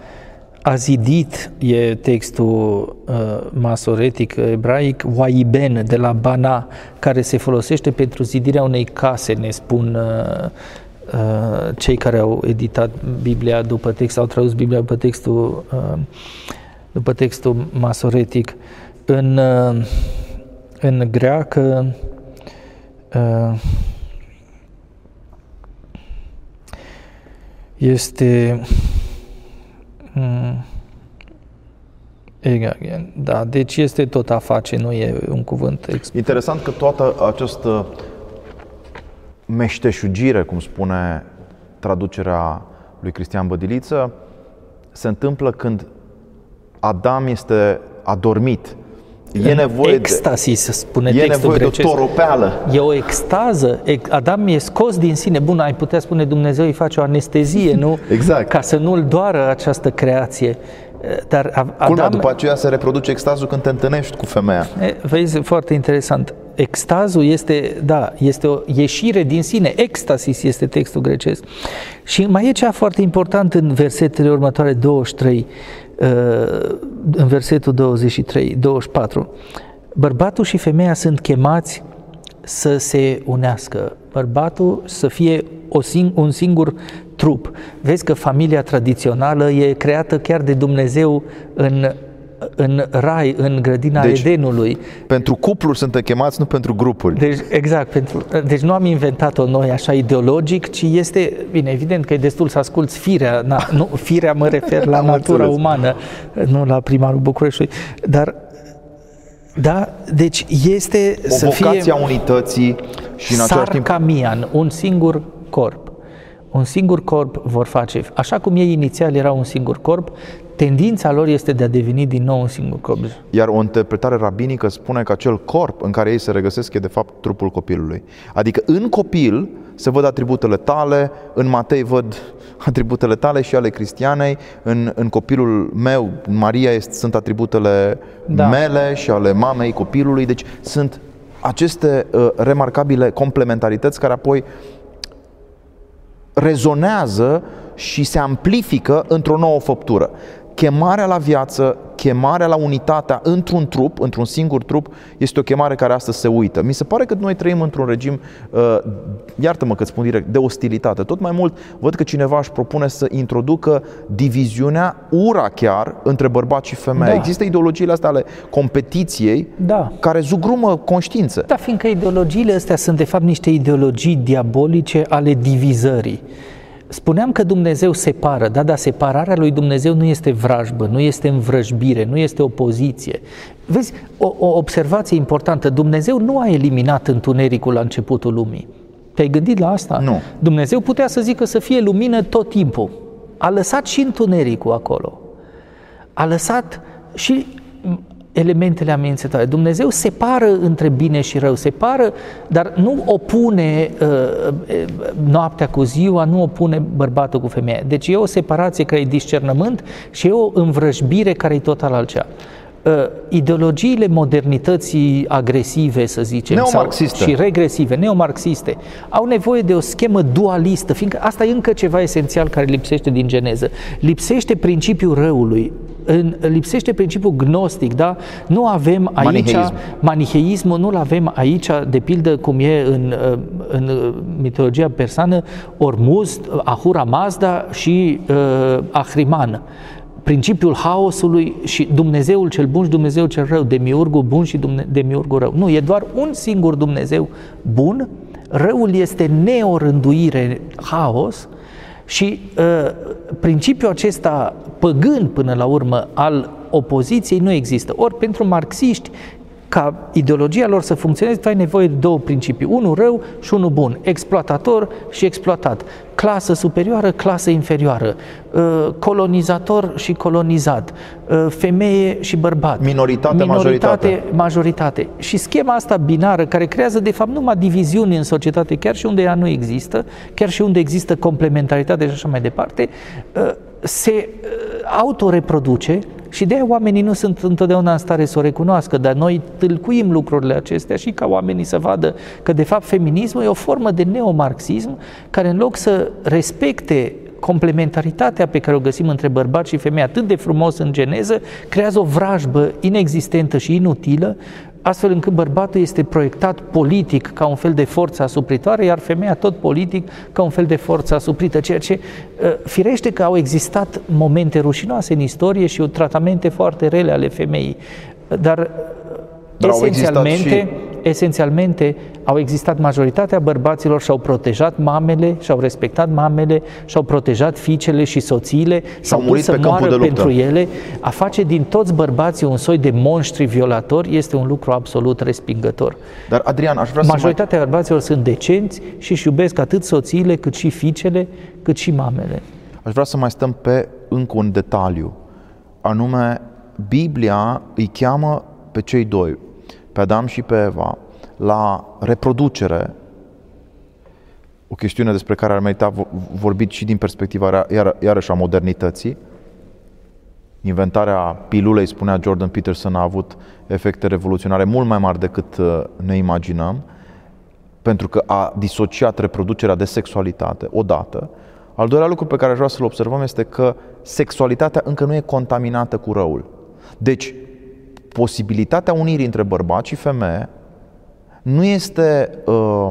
A zidit, e textul uh, masoretic ebraic, waiben de la Bana, care se folosește pentru zidirea unei case, ne spun uh, uh, cei care au editat Biblia după text, au tradus Biblia după textul, uh, după textul masoretic. În, uh, în greacă, uh, este Mm. Exact, da, deci este tot a face, nu e un cuvânt expert. Interesant că toată această meșteșugire, cum spune traducerea lui Cristian Bădiliță, se întâmplă când Adam este adormit. E nevoie extasis, de, spune e textul nevoie grecesc. de o toropeală. E o extază. Adam e scos din sine. Bun, ai putea spune Dumnezeu îi face o anestezie, nu? Exact. Ca să nu-l doară această creație. Dar Adam... Culmea, după aceea se reproduce extazul când te întâlnești cu femeia. E, vezi, foarte interesant. Extazul este, da, este o ieșire din sine. Extasis este textul grecesc. Și mai e cea foarte important în versetele următoare 23 în versetul 23, 24, bărbatul și femeia sunt chemați să se unească. Bărbatul să fie o sing- un singur trup. Vezi că familia tradițională e creată chiar de Dumnezeu în în rai, în grădina deci, Edenului. Pentru cupluri suntem chemați, nu pentru grupuri. Deci, exact. Pentru, deci nu am inventat-o noi așa ideologic, ci este, bine, evident că e destul să asculți firea. Na, nu, firea mă refer la natura înțeles. umană, nu la primarul Bucureștiului. Dar da, deci este o să fie unității și în același timp Sarcamian, un singur corp. Un singur corp vor face. Așa cum ei inițial era un singur corp, tendința lor este de a deveni din nou un singur corp. Iar o interpretare rabinică spune că acel corp în care ei se regăsesc e de fapt trupul copilului. Adică în copil se văd atributele tale, în Matei văd atributele tale și ale cristianei, în, în copilul meu, în Maria, este, sunt atributele da. mele și ale mamei copilului, deci sunt aceste uh, remarcabile complementarități care apoi rezonează și se amplifică într-o nouă făptură chemarea la viață, chemarea la unitatea într-un trup, într-un singur trup, este o chemare care astăzi se uită. Mi se pare că noi trăim într-un regim, uh, iartă-mă că spun direct, de ostilitate. Tot mai mult văd că cineva își propune să introducă diviziunea, ura chiar, între bărbați și femei. Da. Există ideologiile astea ale competiției da. care zugrumă conștiință. Da, fiindcă ideologiile astea sunt de fapt niște ideologii diabolice ale divizării. Spuneam că Dumnezeu separă, da, dar separarea lui Dumnezeu nu este vrajbă, nu este învrăjbire, nu este opoziție. Vezi, o, o observație importantă, Dumnezeu nu a eliminat întunericul la începutul lumii. Te-ai gândit la asta? Nu. Dumnezeu putea să zică să fie lumină tot timpul. A lăsat și întunericul acolo. A lăsat și elementele amenințătoare. Dumnezeu separă între bine și rău, separă, dar nu opune uh, uh, noaptea cu ziua, nu opune bărbatul cu femeia. Deci e o separație care e discernământ și e o învrăjbire care e total altcea. Uh, ideologiile modernității agresive, să zicem, sau, și regresive, neomarxiste, au nevoie de o schemă dualistă, fiindcă asta e încă ceva esențial care lipsește din geneză. Lipsește principiul răului, în, lipsește principiul gnostic, da? Nu avem aici Maniheism. maniheismul, nu-l avem aici, de pildă cum e în, în mitologia persană, Ormuz, Ahura Mazda și uh, Ahriman principiul haosului și Dumnezeul cel bun și Dumnezeul cel rău, demiurgul bun și demiurgul rău. Nu, e doar un singur Dumnezeu bun, răul este neorânduire, haos și uh, principiul acesta păgân până la urmă al opoziției nu există. Ori pentru marxiști ca ideologia lor să funcționeze, tu ai nevoie de două principii, unul rău și unul bun, exploatator și exploatat, clasă superioară, clasă inferioară, uh, colonizator și colonizat, uh, femeie și bărbat, minoritate, minoritate majoritate. majoritate. Și schema asta binară, care creează de fapt numai diviziuni în societate, chiar și unde ea nu există, chiar și unde există complementaritate și așa mai departe, uh, se autoreproduce și de aia oamenii nu sunt întotdeauna în stare să o recunoască, dar noi tâlcuim lucrurile acestea și ca oamenii să vadă că de fapt feminismul e o formă de neomarxism care în loc să respecte complementaritatea pe care o găsim între bărbat și femeie atât de frumos în geneză, creează o vrajbă inexistentă și inutilă, astfel încât bărbatul este proiectat politic ca un fel de forță asupritoare, iar femeia tot politic ca un fel de forță asuprită, ceea ce uh, firește că au existat momente rușinoase în istorie și tratamente foarte rele ale femeii, dar dar esențialmente, și... esențialmente au existat majoritatea bărbaților și-au protejat mamele, și-au respectat mamele, și-au protejat fiicele și soțiile, s-au murit să pe moară de pentru ele. A face din toți bărbații un soi de monștri violatori este un lucru absolut respingător. Dar Adrian, aș vrea Majoritatea să mai... bărbaților sunt decenți și își iubesc atât soțiile, cât și fiicele, cât și mamele. Aș vrea să mai stăm pe încă un detaliu, anume Biblia îi cheamă pe cei doi, pe Adam și pe Eva, la reproducere, o chestiune despre care ar merita vorbit și din perspectiva iar, iarăși a modernității. Inventarea pilulei, spunea Jordan Peterson, a avut efecte revoluționare mult mai mari decât uh, ne imaginăm, pentru că a disociat reproducerea de sexualitate, odată. Al doilea lucru pe care aș vrea să-l observăm este că sexualitatea încă nu e contaminată cu răul. Deci, posibilitatea unirii între bărbat și femeie nu este uh,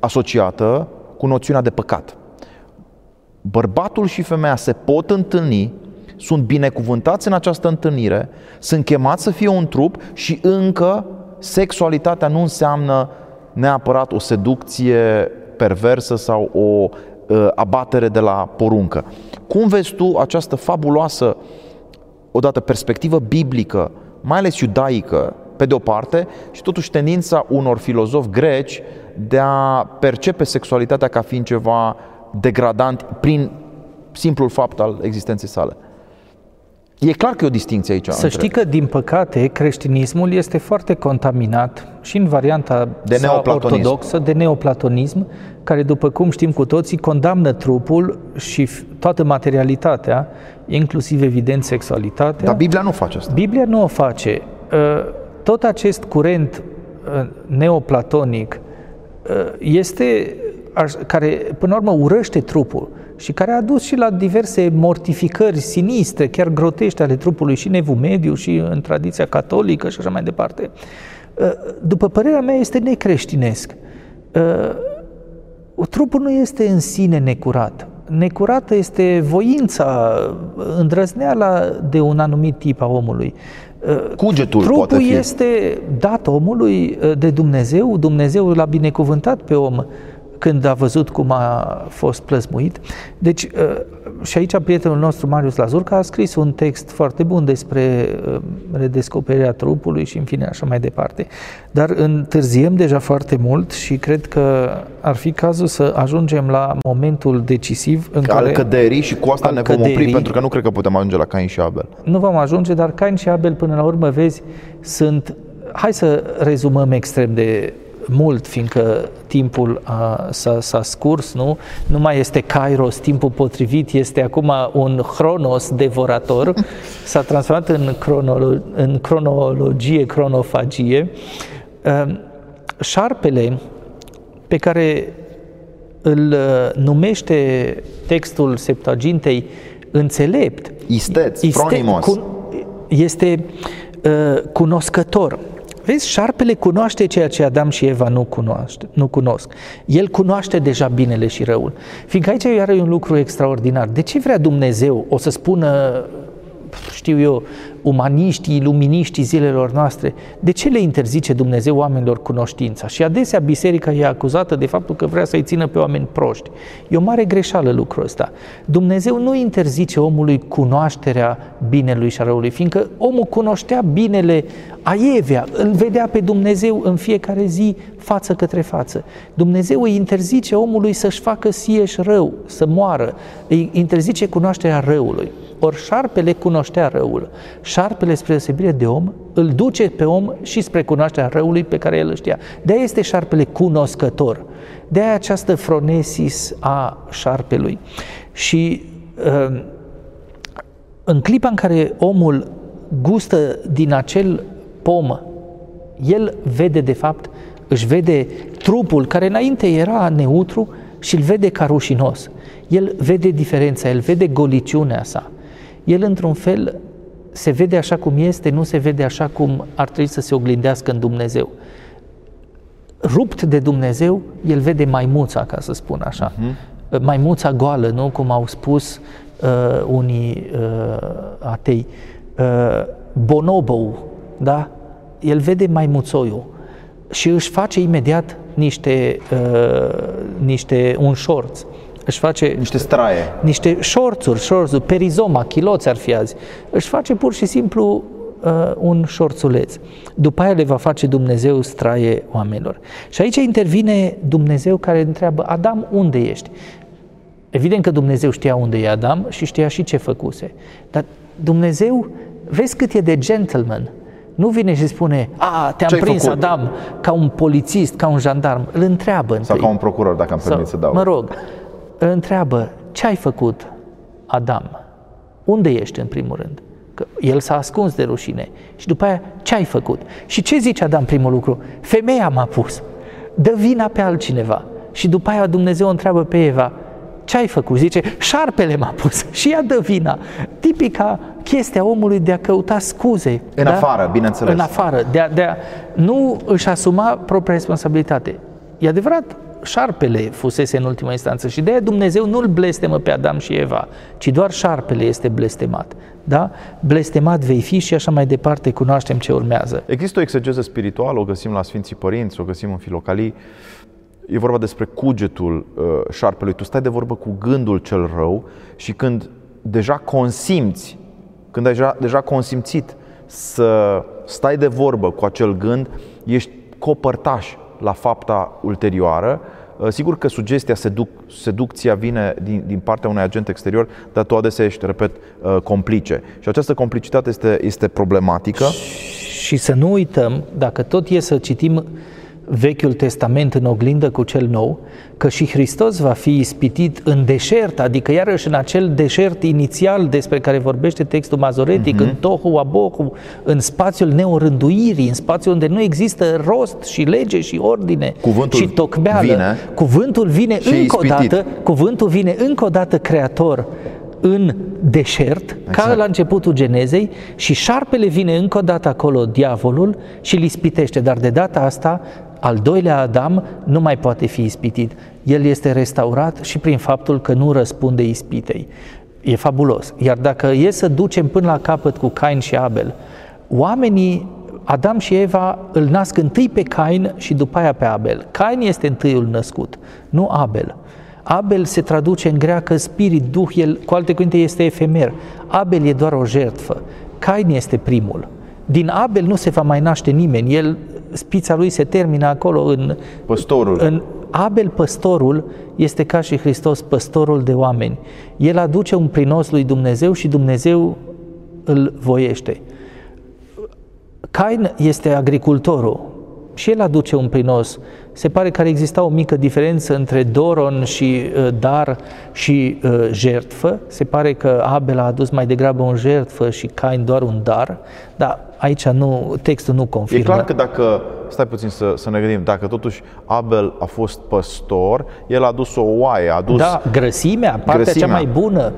asociată cu noțiunea de păcat. Bărbatul și femeia se pot întâlni, sunt binecuvântați în această întâlnire, sunt chemați să fie un trup și încă sexualitatea nu înseamnă neapărat o seducție perversă sau o uh, abatere de la poruncă. Cum vezi tu această fabuloasă, odată, perspectivă biblică, mai ales iudaică, pe de o parte, și totuși tendința unor filozofi greci de a percepe sexualitatea ca fiind ceva degradant prin simplul fapt al existenței sale. E clar că e o distinție aici. Să între... știi că, din păcate, creștinismul este foarte contaminat și în varianta de ortodoxă de neoplatonism, care, după cum știm cu toții, condamnă trupul și toată materialitatea, inclusiv, evident, sexualitatea. Dar Biblia nu face asta. Biblia nu o face. Ă, tot acest curent uh, neoplatonic uh, este care până la urmă urăște trupul și care a dus și la diverse mortificări sinistre, chiar grotești ale trupului și în Evul Mediu și în tradiția catolică și așa mai departe. Uh, după părerea mea este necreștinesc. Trupul nu este în sine necurat. Necurată este voința, îndrăzneala de un anumit tip a omului. Cugetul Trupul poate fi. este dat omului uh, de Dumnezeu, Dumnezeu l-a binecuvântat pe om când a văzut cum a fost plăsmuit. Deci, uh, și aici prietenul nostru, Marius Lazurca, a scris un text foarte bun despre uh, redescoperirea trupului și, în fine, așa mai departe. Dar întârziem deja foarte mult și cred că ar fi cazul să ajungem la momentul decisiv în al care... căderii și cu asta ne vom căderii, opri, pentru că nu cred că putem ajunge la Cain și Abel. Nu vom ajunge, dar Cain și Abel, până la urmă, vezi, sunt... Hai să rezumăm extrem de mult, fiindcă timpul a, s-a, s-a scurs, nu? Nu mai este Kairos, timpul potrivit, este acum un Chronos devorator, s-a transformat în, cronolo- în cronologie, cronofagie. Șarpele pe care îl numește textul Septuagintei înțelept, Isteț, este, este uh, cunoscător. Vezi, șarpele cunoaște ceea ce Adam și Eva nu, cunoaște, nu cunosc. El cunoaște deja binele și răul. Fiindcă aici iar e un lucru extraordinar. De ce vrea Dumnezeu, o să spună știu eu, umaniștii, iluminiștii zilelor noastre, de ce le interzice Dumnezeu oamenilor cunoștința? Și adesea biserica e acuzată de faptul că vrea să-i țină pe oameni proști. E o mare greșeală lucrul ăsta. Dumnezeu nu interzice omului cunoașterea binelui și a răului, fiindcă omul cunoștea binele aievea, îl vedea pe Dumnezeu în fiecare zi față către față. Dumnezeu îi interzice omului să-și facă sieși rău, să moară, îi interzice cunoașterea răului. Ori șarpele cunoștea răul. Șarpele, spre deosebire de om, îl duce pe om și spre cunoașterea răului pe care el îl știa. De-aia este șarpele cunoscător. De-aia această fronesis a șarpelui. Și uh, în clipa în care omul gustă din acel pom, el vede de fapt, își vede trupul care înainte era neutru și îl vede ca rușinos. El vede diferența, el vede goliciunea sa el într-un fel se vede așa cum este, nu se vede așa cum ar trebui să se oglindească în Dumnezeu. Rupt de Dumnezeu, el vede maimuța, ca să spun așa. Uh-huh. Maimuța goală, nu? Cum au spus uh, unii uh, atei. Uh, bonobou, da? El vede maimuțoiul și își face imediat niște, uh, niște un șorț își face niște straie, niște șorțuri, șorțuri, perizoma, chiloți ar fi azi. Își face pur și simplu uh, un șorțuleț. După aia le va face Dumnezeu straie oamenilor. Și aici intervine Dumnezeu care întreabă, Adam, unde ești? Evident că Dumnezeu știa unde e Adam și știa și ce făcuse. Dar Dumnezeu, vezi cât e de gentleman, nu vine și spune, a, te-am Ce prins, făcut? Adam, ca un polițist, ca un jandarm. Îl întreabă întâi. Sau ca un procuror, dacă am permit să dau. Mă rog, îl întreabă, ce ai făcut, Adam? Unde ești în primul rând? Că el s-a ascuns de rușine. Și după aia, ce ai făcut? Și ce zice Adam primul lucru? Femeia m-a pus. Dă vina pe altcineva. Și după aia Dumnezeu întreabă pe Eva, ce ai făcut? Zice, șarpele m-a pus și ea dă vina. Tipica chestia omului de a căuta scuze. În da? afară, bineînțeles. În afară, de a, de a nu își asuma propria responsabilitate. E adevărat, șarpele fusese în ultima instanță și de aia Dumnezeu nu îl blestemă pe Adam și Eva, ci doar șarpele este blestemat. Da? Blestemat vei fi și așa mai departe cunoaștem ce urmează. Există o exegeză spirituală, o găsim la Sfinții Părinți, o găsim în Filocalii, e vorba despre cugetul uh, șarpelui. Tu stai de vorbă cu gândul cel rău și când deja consimți, când ai deja, deja consimțit să stai de vorbă cu acel gând, ești copărtaș la fapta ulterioară Uh, sigur că sugestia, seduc, seducția vine din, din partea unui agent exterior, dar tu adesea ești, repet, uh, complice. Și această complicitate este, este problematică. Și să nu uităm, dacă tot e să citim Vechiul Testament în oglindă cu cel nou, că și Hristos va fi ispitit în deșert, adică iarăși în acel deșert inițial despre care vorbește textul mazoretic, uh-huh. în tohu abohu, în spațiul neorânduirii, în spațiul unde nu există rost și lege și ordine cuvântul și tocmeală. Vine cuvântul vine și încă o dată, cuvântul vine încă o dată creator în deșert, exact. ca la începutul genezei, și șarpele vine încă o dată acolo, diavolul, și îl ispitește, dar de data asta al doilea Adam nu mai poate fi ispitit. El este restaurat și prin faptul că nu răspunde ispitei. E fabulos. Iar dacă e să ducem până la capăt cu Cain și Abel, oamenii, Adam și Eva, îl nasc întâi pe Cain și după aia pe Abel. Cain este întâiul născut, nu Abel. Abel se traduce în greacă spirit, duh, el, cu alte cuvinte, este efemer. Abel e doar o jertfă. Cain este primul. Din Abel nu se va mai naște nimeni. El spița lui se termină acolo în... Păstorul. În Abel, păstorul, este ca și Hristos, păstorul de oameni. El aduce un prinos lui Dumnezeu și Dumnezeu îl voiește. Cain este agricultorul și el aduce un prinos. Se pare că ar exista o mică diferență între doron și uh, dar și uh, jertfă. Se pare că Abel a adus mai degrabă un jertfă și Cain doar un dar, dar aici nu, textul nu confirmă. E clar că dacă, stai puțin să, să ne gândim, dacă totuși Abel a fost păstor, el a dus o oaie, a dus... Da, grăsimea, partea grăsimea. cea mai bună.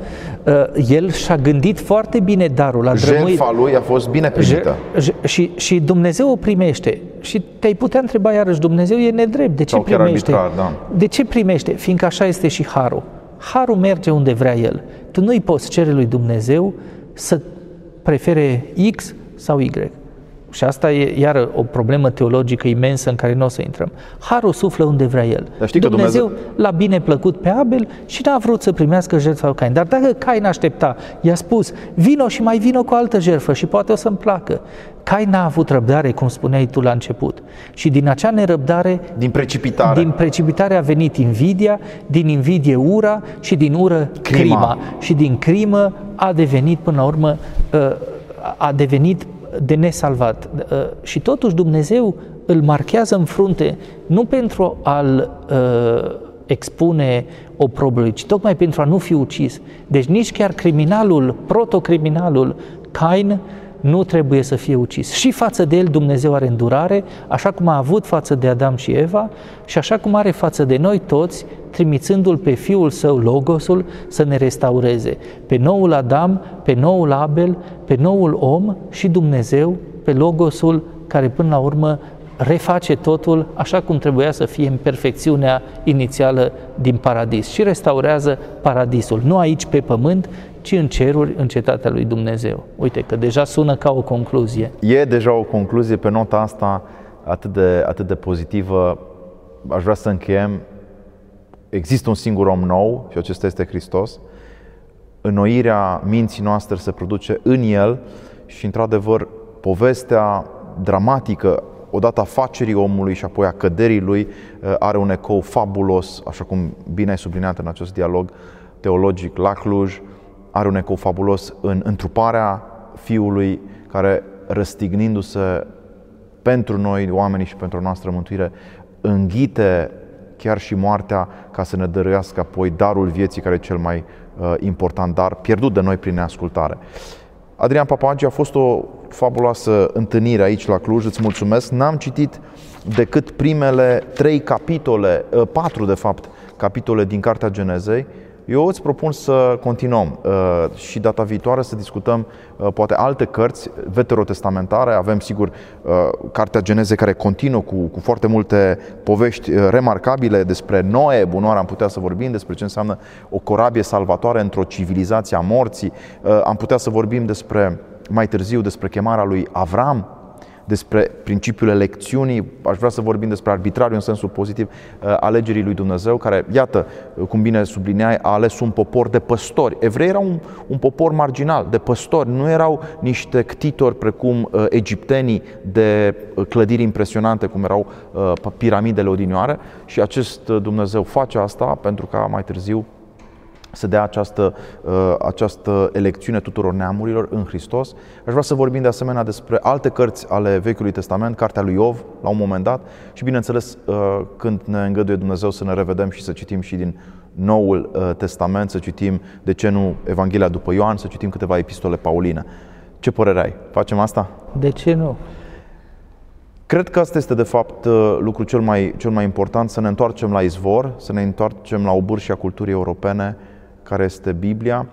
Uh, el și-a gândit foarte bine darul, a drămuit. Jertfa lui a fost bine primită. Și, și Dumnezeu o primește. Și te-ai putea întreba iarăși, Dumnezeu e nedrept, de ce Sau primește? Arbitrar, da. De ce primește? Fiindcă așa este și Harul. Harul merge unde vrea El. Tu nu-i poți cere lui Dumnezeu să prefere X sau Y. Și asta e iară o problemă teologică imensă în care nu o să intrăm. Harul suflă unde vrea el. Dar știi că Dumnezeu, Dumnezeu- l-a bine plăcut pe Abel și n-a vrut să primească jertfa lui Cain. Dar dacă Cain aștepta, i-a spus, vino și mai vino cu altă jertfă și poate o să-mi placă. Cain n-a avut răbdare, cum spuneai tu la început. Și din acea nerăbdare Din precipitare. din precipitare a venit invidia, din invidie ura și din ură crima. Crima. crima. Și din crimă a devenit până la urmă uh, a devenit de nesalvat. Uh, Și totuși Dumnezeu îl marchează în frunte nu pentru a-l uh, expune oprobiului, ci tocmai pentru a nu fi ucis. Deci nici chiar criminalul, protocriminalul Cain nu trebuie să fie ucis. Și față de el Dumnezeu are îndurare, așa cum a avut față de Adam și Eva și așa cum are față de noi toți, trimițându-l pe Fiul Său, Logosul, să ne restaureze. Pe noul Adam, pe noul Abel, pe noul om și Dumnezeu, pe Logosul care până la urmă reface totul așa cum trebuia să fie în perfecțiunea inițială din paradis și restaurează paradisul, nu aici pe pământ, ci în ceruri, în cetatea lui Dumnezeu. Uite că deja sună ca o concluzie. E deja o concluzie pe nota asta atât de, atât de pozitivă. Aș vrea să încheiem. Există un singur om nou și acesta este Hristos. Înnoirea minții noastre se produce în El și, într-adevăr, povestea dramatică odată a facerii omului și apoi a căderii lui uh, are un ecou fabulos, așa cum bine ai subliniat în acest dialog teologic la Cluj, are un ecou fabulos în întruparea Fiului care răstignindu-se pentru noi, oamenii și pentru a noastră mântuire, înghite chiar și moartea ca să ne dăruiască apoi darul vieții care e cel mai uh, important dar pierdut de noi prin neascultare. Adrian Papagi a fost o fabuloasă întâlnire aici la Cluj, îți mulțumesc. N-am citit decât primele trei capitole, uh, patru de fapt, capitole din Cartea Genezei. Eu îți propun să continuăm uh, și data viitoare să discutăm uh, poate alte cărți veterotestamentare. Avem sigur uh, Cartea Geneze care continuă cu, cu foarte multe povești uh, remarcabile despre Noe, bunoare am putea să vorbim despre ce înseamnă o corabie salvatoare într-o civilizație a morții. Uh, am putea să vorbim despre mai târziu despre chemarea lui Avram, despre principiul elecțiunii, aș vrea să vorbim despre arbitrariu în sensul pozitiv, uh, alegerii lui Dumnezeu, care, iată, uh, cum bine sublineai, a ales un popor de păstori. Evrei erau un, un popor marginal, de păstori, nu erau niște ctitori precum uh, egiptenii de uh, clădiri impresionante, cum erau uh, piramidele odinioare, și acest uh, Dumnezeu face asta pentru ca mai târziu să dea această, uh, această elecțiune tuturor neamurilor în Hristos. Aș vrea să vorbim de asemenea despre alte cărți ale Vechiului Testament, cartea lui Iov, la un moment dat, și bineînțeles, uh, când ne îngăduie Dumnezeu să ne revedem și să citim și din Noul uh, Testament, să citim, de ce nu, Evanghelia după Ioan, să citim câteva epistole pauline. Ce părere ai? Facem asta? De ce nu? Cred că asta este, de fapt, uh, lucrul cel mai, cel mai important, să ne întoarcem la izvor, să ne întoarcem la obârșia culturii europene, care este Biblia,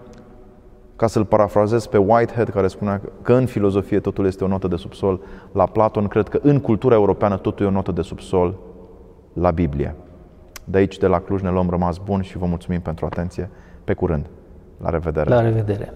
ca să-l parafrazez pe Whitehead, care spunea că în filozofie totul este o notă de subsol la Platon, cred că în cultura europeană totul e o notă de subsol la Biblie. De aici, de la Cluj, ne luăm rămas bun și vă mulțumim pentru atenție. Pe curând. La revedere! La revedere!